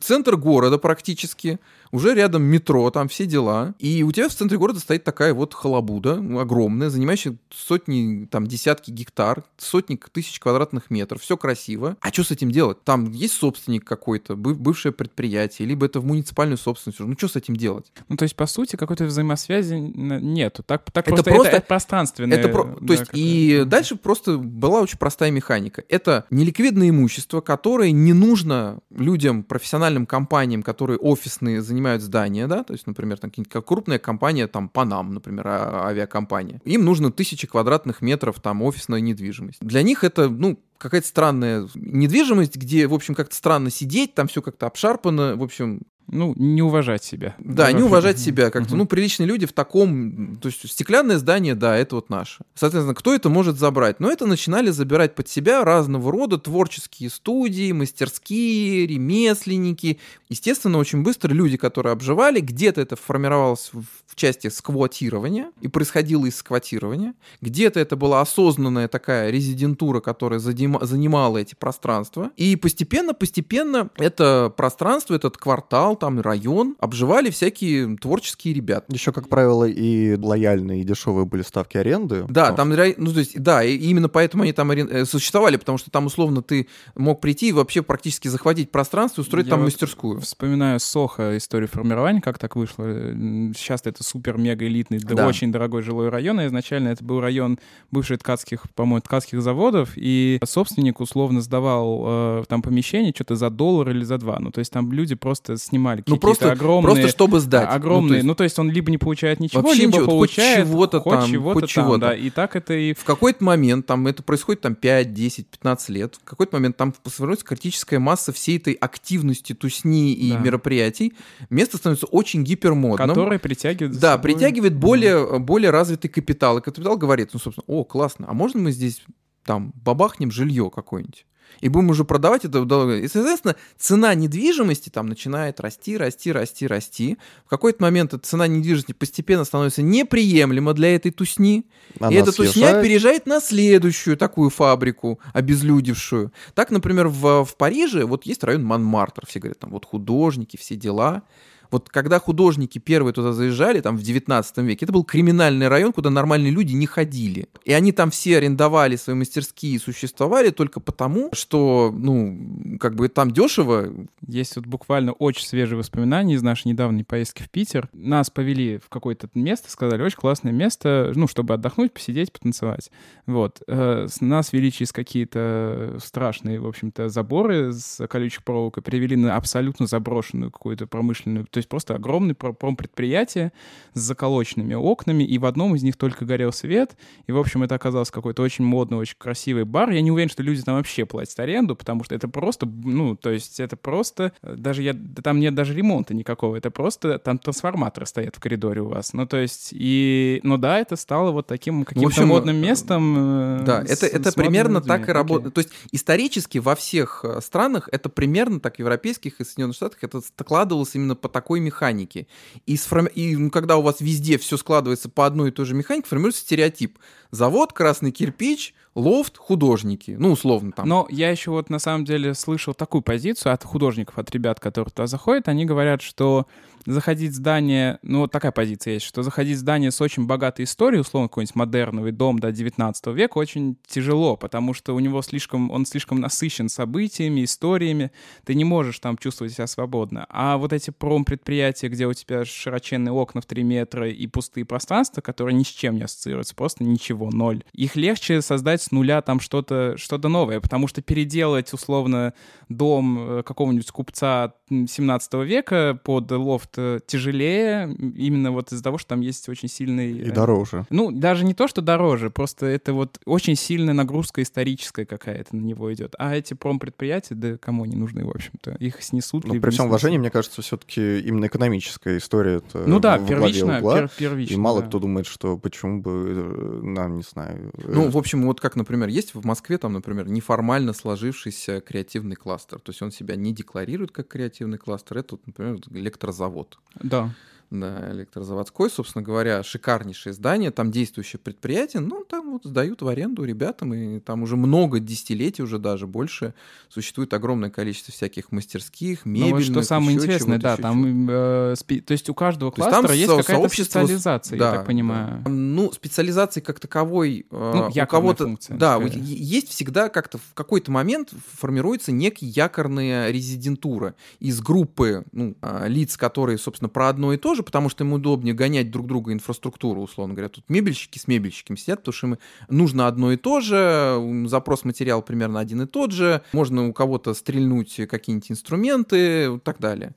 центр города практически уже рядом метро, там все дела. И у тебя в центре города стоит такая вот халабуда огромная, занимающая сотни, там, десятки гектар, сотни тысяч квадратных метров. Все красиво. А что с этим делать? Там есть собственник какой-то, бывшее предприятие, либо это в муниципальную собственность. Ну, что с этим делать? Ну, то есть, по сути, какой-то взаимосвязи нету. Так, так это просто, просто это, это пространственное. Это про... да, то есть, и дальше просто была очень простая механика. Это неликвидное имущество, которое не нужно людям, профессиональным компаниям, которые офисные занимаются занимают здания, да, то есть, например, там как крупная компания, там, Панам, например, а, авиакомпания. Им нужно тысячи квадратных метров там офисной недвижимости. Для них это, ну, какая-то странная недвижимость, где, в общем, как-то странно сидеть, там все как-то обшарпано, в общем, Ну, не уважать себя. Да, не уважать себя как-то. Ну, приличные люди в таком... То есть стеклянное здание, да, это вот наше. Соответственно, кто это может забрать? Но это начинали забирать под себя разного рода творческие студии, мастерские, ремесленники. Естественно, очень быстро люди, которые обживали, где-то это формировалось в части сквотирования и происходило из сквотирования. Где-то это была осознанная такая резидентура, которая занимала эти пространства. И постепенно-постепенно это пространство, этот квартал, там район обживали всякие творческие ребята. Еще, как правило, и лояльные, и дешевые были ставки аренды. Да, там, ну, то есть, да, и именно поэтому они там арен... существовали, потому что там, условно, ты мог прийти и вообще практически захватить пространство и устроить Я там вот мастерскую. Вспоминаю Соха историю формирования, как так вышло. Сейчас это супер-мега элитный, да. очень дорогой жилой район, а изначально это был район бывших ткацких, по-моему, ткацких заводов, и собственник условно сдавал э, там помещение что-то за доллар или за два. Ну, то есть там люди просто снимали ну, какие-то просто, огромные... Просто чтобы сдать. Огромные. Ну, то есть, ну, то есть он либо не получает ничего, Вообще либо ничего, получает хоть чего-то хоть там, чего-то хоть чего-то. да. И так это и... В какой-то момент, там это происходит там 5, 10, 15 лет, в какой-то момент там формируется критическая масса всей этой активности тусни и да. мероприятий. Место становится очень гипермодным. Которое притягивает Да, собой... притягивает более, более развитый капитал. И капитал говорит, ну, собственно, о, классно, а можно мы здесь там бабахнем жилье какое-нибудь? И будем уже продавать это И, соответственно, цена недвижимости там начинает расти, расти, расти, расти. В какой-то момент эта цена недвижимости постепенно становится неприемлема для этой тусни. Она и эта съезжает. тусня переезжает на следующую такую фабрику, обезлюдившую. Так, например, в, в Париже вот есть район Монмартр. Все говорят, там вот художники, все дела. Вот когда художники первые туда заезжали, там в 19 веке, это был криминальный район, куда нормальные люди не ходили. И они там все арендовали свои мастерские и существовали только потому, что, ну, как бы там дешево. Есть вот буквально очень свежие воспоминания из нашей недавней поездки в Питер. Нас повели в какое-то место, сказали, очень классное место, ну, чтобы отдохнуть, посидеть, потанцевать. Вот. Э, нас вели через какие-то страшные, в общем-то, заборы с колючей проволокой, привели на абсолютно заброшенную какую-то промышленную, то есть просто огромное промпредприятие с заколоченными окнами, и в одном из них только горел свет, и, в общем, это оказался какой-то очень модный, очень красивый бар. Я не уверен, что люди там вообще платят аренду, потому что это просто, ну, то есть это просто, даже я, там нет даже ремонта никакого, это просто, там трансформаторы стоят в коридоре у вас. Ну, то есть, и, ну да, это стало вот таким каким-то модным э, местом. Э, да, с, это, это примерно людьми. так и работает. То есть исторически во всех э, странах это примерно так, европейских и Соединенных Штатах, это складывалось именно по такой механики. И, сформи... и ну, когда у вас везде все складывается по одной и той же механике, формируется стереотип. Завод, красный кирпич, лофт, художники. Ну, условно там. Но я еще вот на самом деле слышал такую позицию от художников, от ребят, которые туда заходят. Они говорят, что заходить в здание, ну, вот такая позиция есть, что заходить в здание с очень богатой историей, условно, какой-нибудь модерновый дом до 19 века, очень тяжело, потому что у него слишком, он слишком насыщен событиями, историями, ты не можешь там чувствовать себя свободно. А вот эти промпредприятия, где у тебя широченные окна в 3 метра и пустые пространства, которые ни с чем не ассоциируются, просто ничего, ноль. Их легче создать с нуля там что-то что новое, потому что переделать, условно, дом э, какого-нибудь купца 17 века под лофт тяжелее, именно вот из-за того, что там есть очень сильный... И дороже. Ну, даже не то, что дороже, просто это вот очень сильная нагрузка историческая какая-то на него идет. А эти промпредприятия, да кому они нужны, в общем-то? Их снесут. Ну, при всем уважении, мне кажется, все-таки именно экономическая история это Ну да, первично, угла, пер, первично. И мало да. кто думает, что почему бы э, нам, не знаю... Э, ну, в общем, вот как, например, есть в Москве там, например, неформально сложившийся креативный кластер. То есть он себя не декларирует как креативный кластер. Это, например, электрозавод. Да да, электрозаводской, собственно говоря, шикарнейшее здание, там действующее предприятие, ну, там вот сдают в аренду ребятам, и там уже много десятилетий, уже даже больше, существует огромное количество всяких мастерских, мебельных, Ну, что самое интересное, да, там, э, спи... то есть у каждого кластера есть, есть какая-то специализация, да, я так понимаю. Да. Ну, специализации как таковой э, ну, у кого-то... Функция, да, скорее. есть всегда как-то в какой-то момент формируется некая якорная резидентура из группы ну, а, лиц, которые, собственно, про одно и то же, тоже потому, что им удобнее гонять друг друга инфраструктуру, условно говоря. Тут мебельщики с мебельщиками сидят, потому что им нужно одно и то же, запрос материал примерно один и тот же, можно у кого-то стрельнуть какие-нибудь инструменты и так далее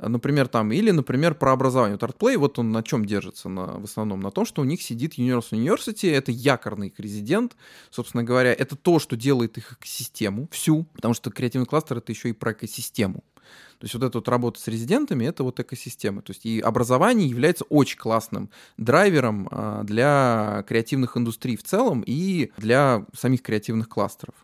например, там, или, например, про образование. Вот ArtPlay, вот он на чем держится на, в основном? На том, что у них сидит Universal University, это якорный их резидент, собственно говоря, это то, что делает их экосистему всю, потому что креативный кластер — это еще и про экосистему. То есть вот эта вот работа с резидентами — это вот экосистема. То есть и образование является очень классным драйвером а, для креативных индустрий в целом и для самих креативных кластеров.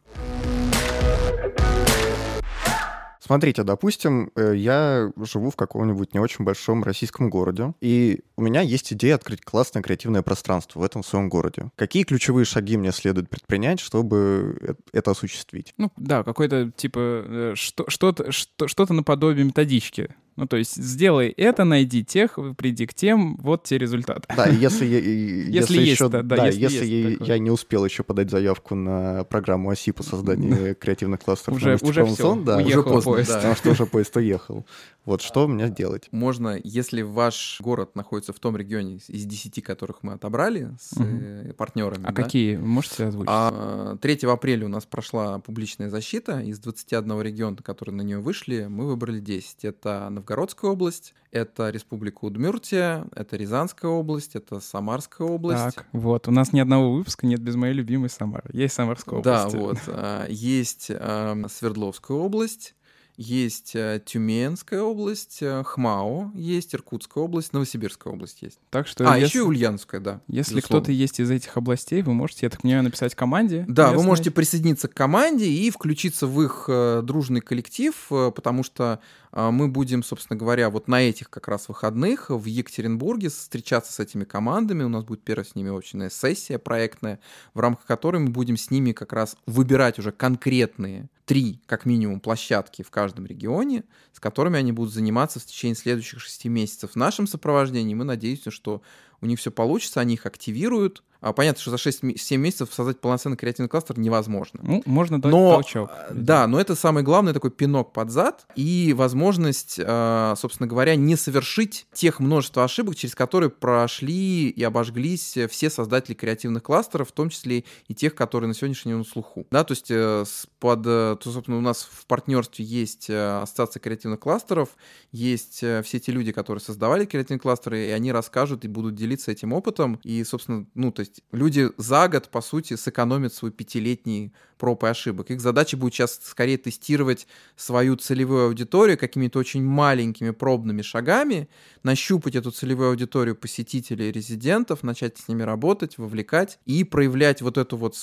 Смотрите, допустим, э, я живу в каком-нибудь не очень большом российском городе, и у меня есть идея открыть классное креативное пространство в этом своем городе. Какие ключевые шаги мне следует предпринять, чтобы это осуществить? Ну да, какой-то типа э, что-то что, что наподобие методички. Ну, то есть сделай это, найди тех, приди к тем, вот те результаты. Да, если, если, если еще, да, да, да, если, если я, есть я не успел еще подать заявку на программу ОСИ по созданию креативных кластеров уже, уже все, да, уехал уже поздно, поезд. Да, потому что уже поезд уехал. Вот что мне делать? Можно, если ваш город находится в том регионе из 10, которых мы отобрали с угу. партнерами. А да? какие? Можете озвучить? А, 3 апреля у нас прошла публичная защита. Из 21 региона, которые на нее вышли, мы выбрали 10. Это Новгородская область, это Республика Удмуртия, это Рязанская область, это Самарская область. Так, вот. У нас ни одного выпуска нет без моей любимой Самары. Есть Самарская область. Да, вот. А, есть Свердловская область, есть э, Тюменская область, э, Хмао есть, Иркутская область, Новосибирская область есть. Так что а, если, еще и Ульяновская, да. Если кто-то есть из этих областей, вы можете, я так понимаю, написать команде. Да, местной. вы можете присоединиться к команде и включиться в их э, дружный коллектив, потому что мы будем, собственно говоря, вот на этих как раз выходных в Екатеринбурге встречаться с этими командами. У нас будет первая с ними очная сессия проектная, в рамках которой мы будем с ними как раз выбирать уже конкретные три, как минимум, площадки в каждом регионе, с которыми они будут заниматься в течение следующих шести месяцев. В нашем сопровождении мы надеемся, что у них все получится, они их активируют, а, понятно, что за 6-7 месяцев создать полноценный креативный кластер невозможно. Ну, можно дать но, толчок. А, да, но это самый главный такой пинок под зад и возможность, а, собственно говоря, не совершить тех множества ошибок, через которые прошли и обожглись все создатели креативных кластеров, в том числе и тех, которые на сегодняшний день на слуху. Да, то есть э, под, э, то, собственно, у нас в партнерстве есть э, ассоциация креативных кластеров, есть все те люди, которые создавали креативные кластеры, и они расскажут и будут делиться этим опытом. И, собственно, ну, то есть люди за год, по сути, сэкономят свой пятилетний проб и ошибок. Их задача будет сейчас скорее тестировать свою целевую аудиторию какими-то очень маленькими пробными шагами, нащупать эту целевую аудиторию посетителей, резидентов, начать с ними работать, вовлекать и проявлять вот эту вот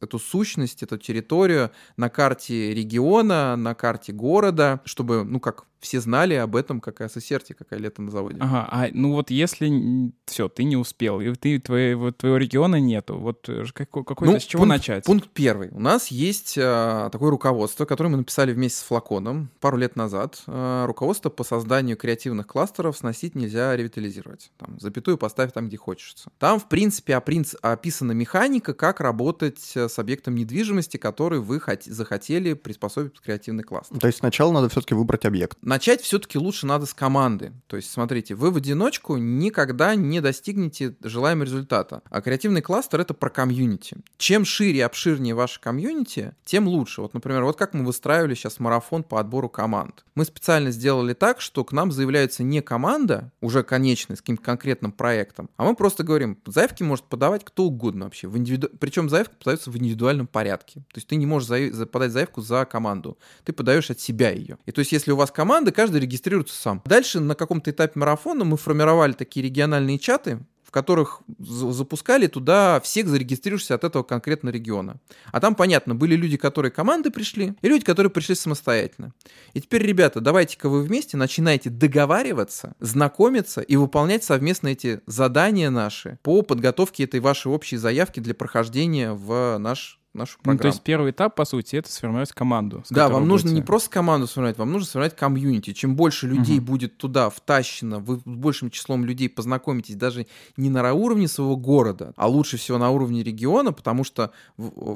эту сущность, эту территорию на карте региона, на карте города, чтобы, ну, как все знали об этом, какая сосерти, какая лето на заводе. Ага, а ну вот если все, ты не успел, и ты, твоего, твоего региона нету, вот э, какой, какой ну, с чего пункт, начать? Пункт первый. У нас есть а, такое руководство, которое мы написали вместе с Флаконом пару лет назад. А, руководство по созданию креативных кластеров сносить нельзя ревитализировать. Там, запятую поставь там, где хочется. Там, в принципе, опринц, описана механика, как работать э, с объектом недвижимости, который вы хот- захотели приспособить под креативный кластер. То есть сначала надо все-таки выбрать объект. Начать все-таки лучше надо с команды. То есть, смотрите, вы в одиночку никогда не достигнете желаемого результата. А креативный кластер — это про комьюнити. Чем шире и обширнее ваше комьюнити, тем лучше. Вот, например, вот как мы выстраивали сейчас марафон по отбору команд. Мы специально сделали так, что к нам заявляется не команда, уже конечная, с каким-то конкретным проектом, а мы просто говорим, заявки может подавать кто угодно вообще. В индивиду... Причем заявка подается в индивидуальном порядке. То есть ты не можешь заяв... подать заявку за команду, ты подаешь от себя ее. И то есть если у вас команда, каждый регистрируется сам. Дальше на каком-то этапе марафона мы формировали такие региональные чаты, в которых запускали туда всех зарегистрировавшихся от этого конкретного региона. А там, понятно, были люди, которые команды пришли, и люди, которые пришли самостоятельно. И теперь, ребята, давайте-ка вы вместе начинаете договариваться, знакомиться и выполнять совместно эти задания наши по подготовке этой вашей общей заявки для прохождения в наш нашу программу. Ну, то есть первый этап, по сути, это сформировать команду. Да, вам нужно не просто команду сформировать, вам нужно сформировать комьюнити. Чем больше людей угу. будет туда втащено, вы с большим числом людей познакомитесь даже не на уровне своего города, а лучше всего на уровне региона, потому что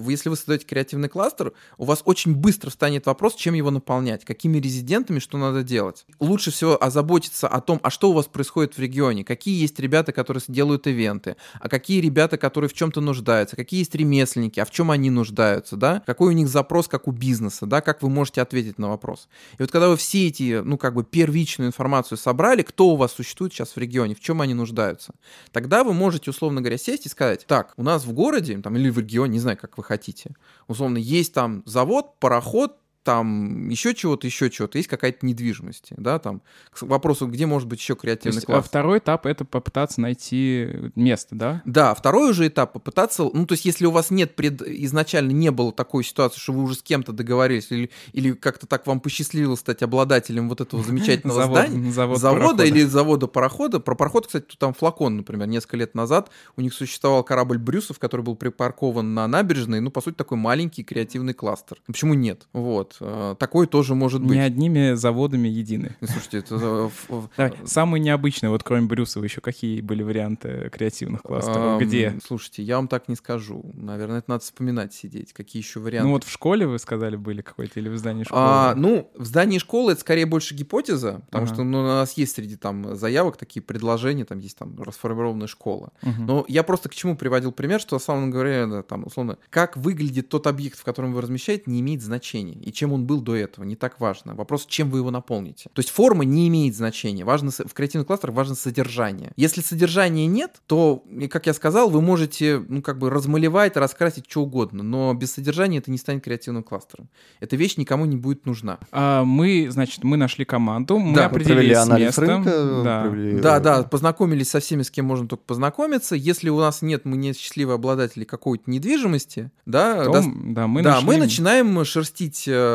если вы создаете креативный кластер, у вас очень быстро встанет вопрос, чем его наполнять, какими резидентами, что надо делать. Лучше всего озаботиться о том, а что у вас происходит в регионе, какие есть ребята, которые делают ивенты, а какие ребята, которые в чем-то нуждаются, какие есть ремесленники, а в чем они нуждаются, да, какой у них запрос, как у бизнеса, да, как вы можете ответить на вопрос. И вот когда вы все эти, ну, как бы первичную информацию собрали, кто у вас существует сейчас в регионе, в чем они нуждаются, тогда вы можете, условно говоря, сесть и сказать, так, у нас в городе, там, или в регионе, не знаю, как вы хотите, условно, есть там завод, пароход, там еще чего-то, еще чего-то, есть какая-то недвижимость, да, там, к вопросу, где может быть еще креативный есть, класс. А второй этап — это попытаться найти место, да? Да, второй уже этап попытаться, ну, то есть если у вас нет, пред, изначально не было такой ситуации, что вы уже с кем-то договорились, или, или как-то так вам посчастливилось стать обладателем вот этого замечательного здания, завод завода или завода парохода. Про пароход, кстати, тут там флакон, например, несколько лет назад у них существовал корабль Брюсов, который был припаркован на набережной, ну, по сути, такой маленький креативный кластер. Почему нет? Вот. Э, Такое тоже может быть. Не одними заводами едины. Ну, Слушайте, это... э, Давай, самые необычные, вот кроме Брюсова, еще какие были варианты креативных кластеров? Ам, Где? Слушайте, я вам так не скажу. Наверное, это надо вспоминать сидеть. Какие еще варианты? Ну вот в школе, вы сказали, были какой-то, или в здании школы? А, ну, в здании школы это скорее больше гипотеза, потому Ага. что ну, у нас есть среди там заявок такие предложения, там есть там расформированная школа. Мгм. Но я просто к чему приводил пример, что, условно говоря, да, там, условно, как выглядит тот объект, в котором вы размещаете, не имеет значения. И чем он был до этого, не так важно. Вопрос, чем вы его наполните. То есть форма не имеет значения. Важно, в креативных кластерах важно содержание. Если содержания нет, то, и, как я сказал, вы можете, ну, как бы размалевать, раскрасить что угодно, но без содержания это не станет креативным кластером. Эта вещь никому не будет нужна. А мы, значит, мы нашли команду, мы Да, определились с местом. рынка, да. провели, Да, э, да, познакомились со всеми, с кем можно только познакомиться. Если у нас нет, мы не счастливые обладатели какой-то недвижимости, да, То, дос- да, мы да, нашли... мы начинаем шерстить э,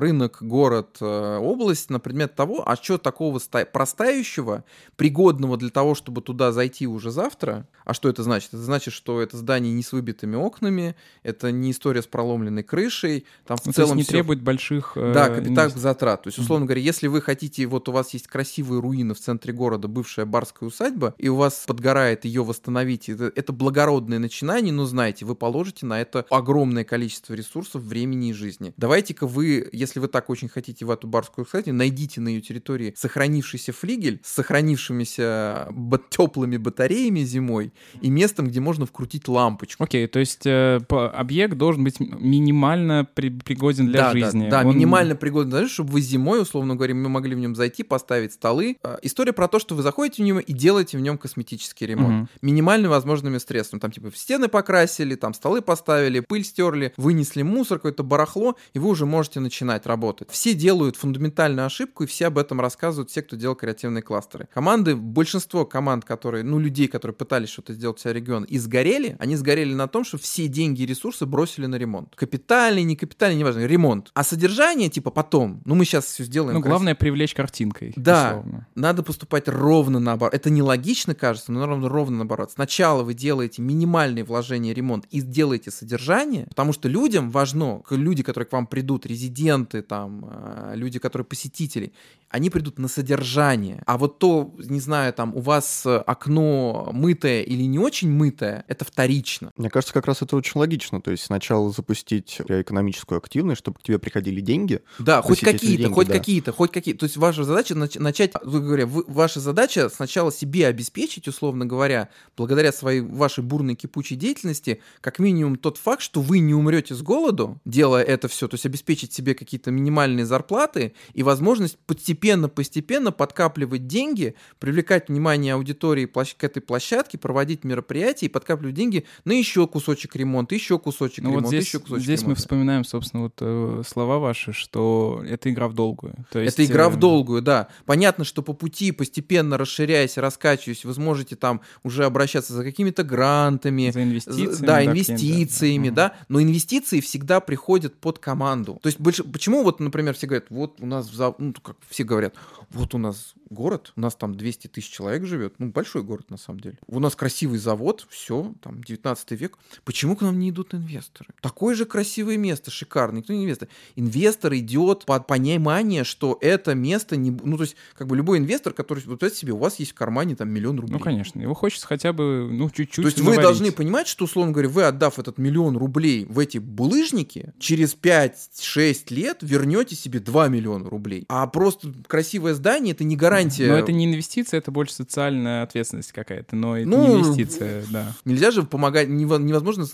рынок, город, э, область на предмет того, а что такого ста- простающего, пригодного для того, чтобы туда зайти уже завтра. А что это значит? Это значит, что это здание не с выбитыми окнами, это не история с проломленной крышей, там в Ну, целом не всё- требует больших... э, да, капитальных затрат. То есть, условно говоря, если вы хотите, вот у вас есть красивые руины в центре города, бывшая барская усадьба, и у вас подгорает ее восстановить, это, это благородное начинание, но знаете, вы положите на это огромное количество ресурсов, времени и жизни. Давайте-ка вы, если вы так очень хотите в эту барскую усадьбу, найдите на ее территории сохранившийся флигель с сохранившимися теплыми батареями зимой и местом, где можно вкрутить лампочку. Окей, то есть э, объект должен быть минимально при- пригоден для да, жизни. Да, да, Он- минимально пригоден, даже чтобы вы зимой, условно говоря, мы могли в нем зайти, поставить столы. А, История про то, что вы заходите в него и делаете в нем косметический ремонт. Мгм. Минимально возможными средствами. Там типа стены покрасили, там столы поставили, пыль стерли, вынесли мусор, какое-то барахло, и вы уже можете начинать работать. Все делают фундаментальную ошибку, и все об этом рассказывают, все, кто делал креативные кластеры. Команды, большинство команд, которые, ну, людей, которые пытались что-то сделать в себя регион и сгорели, они сгорели на том, что все деньги и ресурсы бросили на ремонт. Капитальный, не капитальный, неважно, ремонт. А содержание, типа, потом, ну, мы сейчас все сделаем. Ну, красиво. главное привлечь картинкой. Да. условно. Надо поступать ровно наоборот. Это нелогично, кажется, но ровно, ровно наоборот. Сначала вы делаете минимальные вложения, ремонт и делаете содержание, потому что людям важно, люди, которые к вам придут, резиденты, там, э, люди, которые посетители, они придут на содержание. А вот то, не знаю, там, у вас э, окно мытое или не очень мытое, это вторично. Мне кажется, как раз это очень логично. То есть сначала запустить экономическую активность, чтобы к тебе приходили деньги. Да, хоть какие-то, деньги, хоть да. какие-то, хоть какие-то. То есть ваша задача нач- начать, говоря, вы- ваша задача сначала себе обеспечить, условно говоря, благодаря своей вашей бурной кипучей деятельности, как минимум тот факт, что вы не умрете с голоду, делая это все, то есть обеспечить себе какие-то минимальные зарплаты и возможность постепенно-постепенно подкапливать деньги, привлекать внимание аудитории площ- к этой площадке, проводить мероприятия и подкапливать деньги на еще кусочек ремонта, еще кусочек Ну вот ремонта, здесь, еще кусочек здесь мы ремонта. вспоминаем, собственно, вот э, слова ваши, что это игра в долгую. То есть, Это игра э, в долгую, да. Понятно, что по пути, постепенно расширяясь, раскачиваясь, вы сможете там уже обращаться за какими-то грантами, За инвестициями. з- да, инвестициями, Мгм. да, но инвестиции всегда приходят под команду. То есть больше, почему вот, например, все говорят, вот у нас, в зав- ну, как все говорят, вот у нас город, у нас там 200 тысяч человек живет, ну, большой город на самом деле. У нас красивый завод, все, там, 19 век. Почему к нам не идут инвесторы? Такое же красивое место, шикарное, никто не инвестор. Инвестор идет под понимание, что это место не... Ну, то есть, как бы любой инвестор, который... Вот представьте себе, у вас есть в кармане там миллион рублей. Ну, конечно. Его хочется хотя бы, ну, чуть-чуть То есть вы наварить. должны понимать, что, условно говоря, вы, отдав этот миллион рублей в эти булыжники, через 5-6 лет вернете себе 2 миллиона рублей. А просто красивое здание — это не гарантия. Но это не инвестиция, это больше социальная ответственность какая-то, но это Ну, не инвестиция, да. Нельзя же помогать, нево- невозможно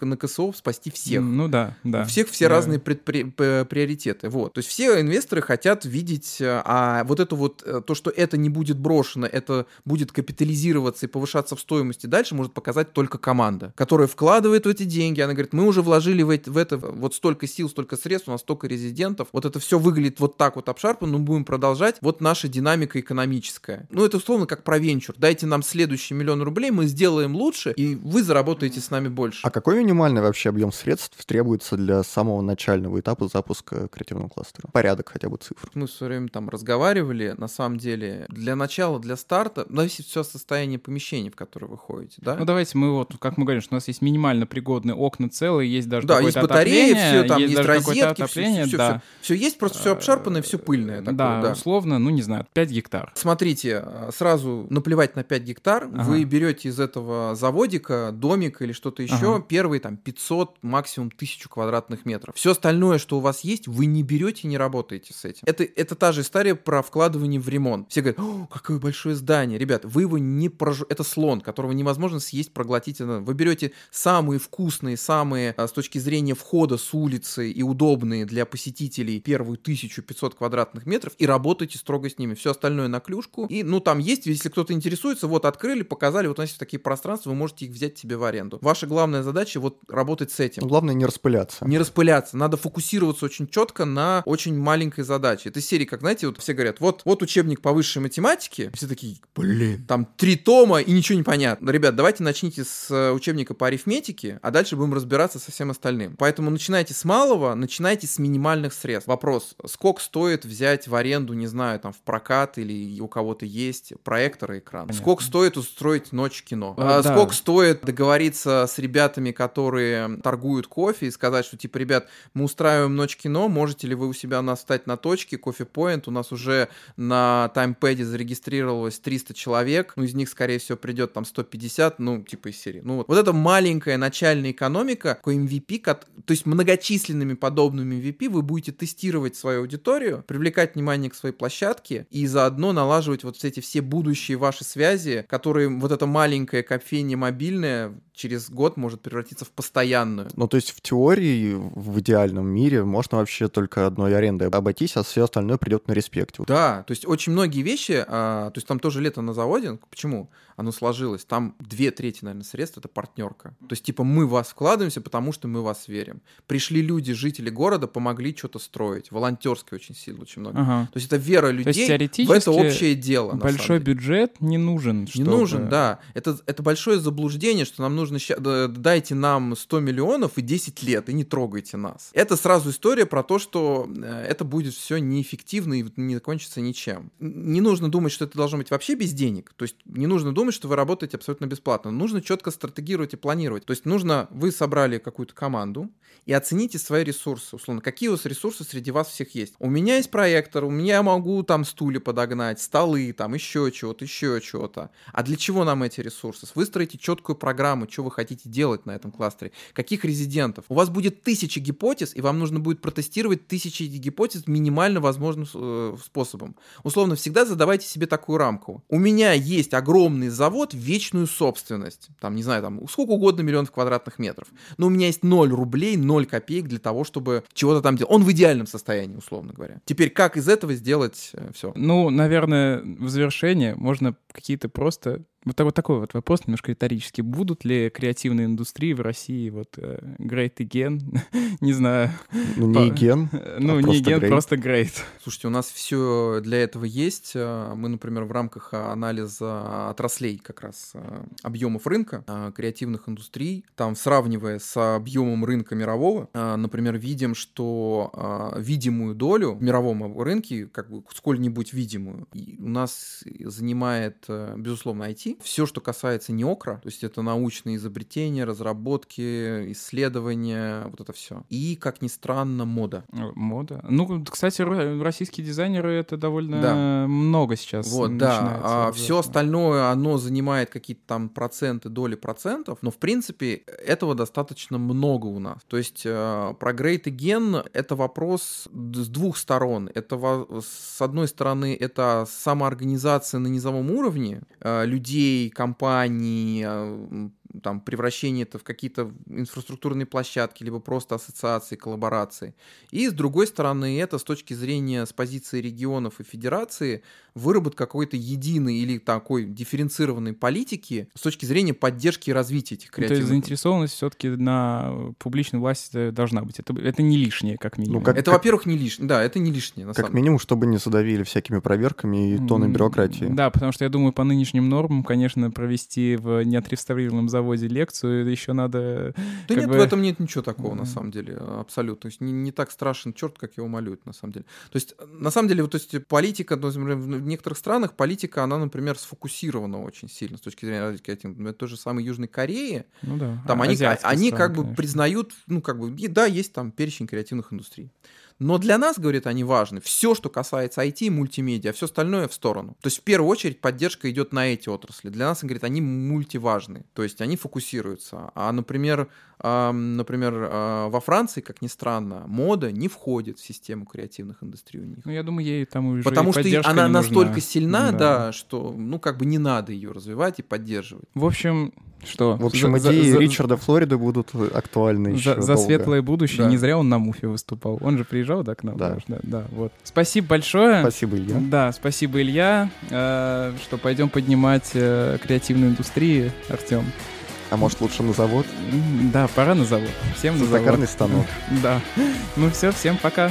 на КСО спасти всех. Ну да, да. У всех все Я- разные предпри- приоритеты. Вот. То есть все инвесторы хотят видеть, э, а вот это вот, э, то, что это не будет брошено, это будет капитализироваться и повышаться в стоимости дальше, может показать только команда, которая вкладывает в эти деньги. Она говорит, мы уже вложили в, эти- в это вот столько сил, столько средств, средств, у нас столько резидентов, вот это все выглядит вот так вот обшарпано, но будем продолжать. Вот наша динамика экономическая. Ну, это условно как про венчур. Дайте нам следующий миллион рублей, мы сделаем лучше, и вы заработаете с нами больше. А какой минимальный вообще объем средств требуется для самого начального этапа запуска креативного кластера? Порядок хотя бы цифр. Мы все время там разговаривали, на самом деле, для начала, для старта, зависит все состояние помещения, в которое вы ходите, да? Ну, давайте мы вот, как мы говорим, что у нас есть минимально пригодные окна целые, есть даже Да, есть батареи, отопление, все, там есть, даже какое-то розетки, отопление, все, да. все, есть, просто все обшарпанное, все пыльное. такое, да, да. условно, ну, не знаю, 5 гектар. Смотрите, сразу наплевать на 5 гектар, Ага. вы берете из этого заводика домик или что-то еще, Ага. первые там 500, максимум 1000 квадратных метров. Все остальное, что у вас есть, вы не берете и не работаете с этим. Это, это та же история про вкладывание в ремонт. Все говорят, О, какое большое здание. Ребят, вы его не прож... Это слон, которого невозможно съесть, проглотить. Вы берете самые вкусные, самые а, с точки зрения входа с улицы и удобные для посетителей первую 1500 квадратных метров и работаете строго с ними. Все остальное на клюшку. И, ну, там есть, если кто-то интересуется, вот открыли, показали, вот у нас есть такие пространства, вы можете их взять себе в аренду. Ваша главная задача вот работать с этим. Но главное не распыляться. Не распыляться. Надо фокусироваться очень четко на очень маленькой задаче. Это серии, как, знаете, вот все говорят, вот, вот учебник по высшей математике. Все такие, блин, там три тома и ничего не понятно. Ребят, давайте начните с э, учебника по арифметике, а дальше будем разбираться со всем остальным. Поэтому начинайте с малого, начинайте с минимальных средств. Вопрос, сколько стоит взять в аренду, не знаю, там, в прокат или у кого-то есть проектор и экран? Понятно. Сколько стоит устроить ночь кино? А, А, да. Сколько стоит договориться с ребятами, которые торгуют кофе, и сказать, что типа, ребят, мы устраиваем ночь кино, можете ли вы у себя у нас встать на точке, кофе Point, у нас уже на таймпэде зарегистрировалось 300 человек, ну, из них, скорее всего, придет там 150, ну, типа из серии. Ну, вот, вот это маленькая начальная экономика, такой MVP, кот- то есть многочисленными подобными MVP вы будете тестировать свою аудиторию, привлекать внимание к своей площадке и заодно налаживать вот эти все будущие ваши связи, которые вот эта маленькая кофейня мобильная через год может превратиться в постоянную. Ну, то есть в теории, в идеальном мире, можно вообще только одной арендой обойтись, а все остальное придет на респекте. Да, то есть очень многие вещи, а, то есть там тоже лето на заводе, почему оно сложилось, там две трети, наверное, средств это партнерка. То есть типа мы вас вкладываемся, потому что мы вас верим. Пришли люди, жители города, помогли что-то строить, волонтерской очень сильно, очень много. Ага. То есть это вера есть людей в теоретически это общее дело. Большой бюджет не нужен. Не чтобы- нужен, да. Это, это большое заблуждение, что нам нужно... Дайте нам 100 миллионов и 10 лет, и не трогайте нас. Это сразу история про то, что э, это будет все неэффективно и не закончится ничем. Не нужно думать, что это должно быть вообще без денег. То есть не нужно думать, что вы работаете абсолютно бесплатно. Нужно четко стратегировать и планировать. То есть нужно... Вы собрали какую-то команду, и оцените свои ресурсы. Условно, какие у вас ресурсы среди вас всех есть. У меня есть проектор, у меня я могу там стулья подогнать, столы, там еще чего-то, еще чего-то. А для чего нам эти ресурсы? Выстроите четкую программу, что вы хотите делать на этом кластере. Каких резидентов? У вас будет тысяча гипотез, и вам нужно будет протестировать тысячи гипотез минимально возможным э, способом. Условно, всегда задавайте себе такую рамку. У меня есть огромный завод, вечную собственность. Там, не знаю, там сколько угодно миллионов квадратных метров. Но у меня есть 0 рублей, 0 копеек для того, чтобы чего-то там делать. Он в идеальном состоянии, условно говоря. Теперь, как из этого сделать все? Ну, наверное, в завершение можно какие-то просто... Вот такой, такой вот вопрос немножко риторический. Будут ли креативные индустрии в России вот э, great again? Не знаю. Ну, не По- ген. Ну, не просто again, great. просто great. Слушайте, у нас все для этого есть. Э, Мы, например, в рамках анализа отраслей как раз э, объемов рынка э, креативных индустрий, там сравнивая с объемом рынка мирового, э, например, видим, что э, видимую долю в мировом рынке, как бы сколь-нибудь видимую, у нас занимает, э, безусловно, IT. Все, что касается неокра, то есть это научные изобретения, разработки, исследования, вот это все. И, как ни странно, мода. Э, Мода. Ну, кстати, ро- российские дизайнеры это довольно Да. много сейчас. Вот, да. А все остальное, оно занимает какие-то там проценты, доли процентов, но в принципе этого достаточно много у нас. То есть э, про Great Again это вопрос с двух сторон. Это с одной стороны это самоорганизация на низовом уровне э, людей, компаний, м, там, превращение это в какие-то инфраструктурные площадки, либо просто ассоциации, коллаборации. И с другой стороны, это с точки зрения, с позиции регионов и федерации, выработка какой-то единой или такой дифференцированной политики с точки зрения поддержки и развития этих Ну, То есть креативных заинтересованность все-таки на публичной власти должна быть. Это, это не лишнее, как минимум. Ну, как- Это, во-первых, не лишнее. Да, это не лишнее, на Как самом минимум, чтобы не задавили всякими проверками и тонны бюрократии. Да, потому что я думаю, по нынешним нормам, конечно, провести в неотреставрированном заводе лекцию, это еще надо... Да нет, бы- в этом нет ничего такого, на Мгм. самом деле, абсолютно. То есть не, не так страшен черт, как его малюют, на самом деле. То есть, на самом деле, вот, то есть политика, ну, например, в некоторых странах политика, она, например, сфокусирована очень сильно с точки зрения. Например, той же самой Южной Кореи, Ну да. там а- они, они страны, как бы конечно. признают, ну, как бы, да, есть там перечень креативных индустрий. Но для нас, говорят, они важны. Все, что касается IT и мультимедиа, все остальное в сторону. То есть в первую очередь поддержка идет на эти отрасли. Для нас, говорит, они мультиважны. То есть они фокусируются. А, например, ам, например, а, во Франции, как ни странно, мода не входит в систему креативных индустрий у них. Ну, я думаю, ей там уже Потому и что она не нужна. настолько сильна, Да. да. что, ну, как бы не надо ее развивать и поддерживать. В общем, что? В общем, За- идеи за- Ричарда Флориды будут актуальны За, еще за долго. светлое будущее. Да. Не зря он на Муфе выступал. Он же приезжал, да, к нам? Да. да, да, вот. Спасибо большое. Спасибо, Илья. Да, спасибо, Илья. Э, что пойдем поднимать э, креативную индустрию, Артем. А может, лучше на завод? Да, пора на завод. Всем на За завод. токарный станок. Да. Ну все, всем пока.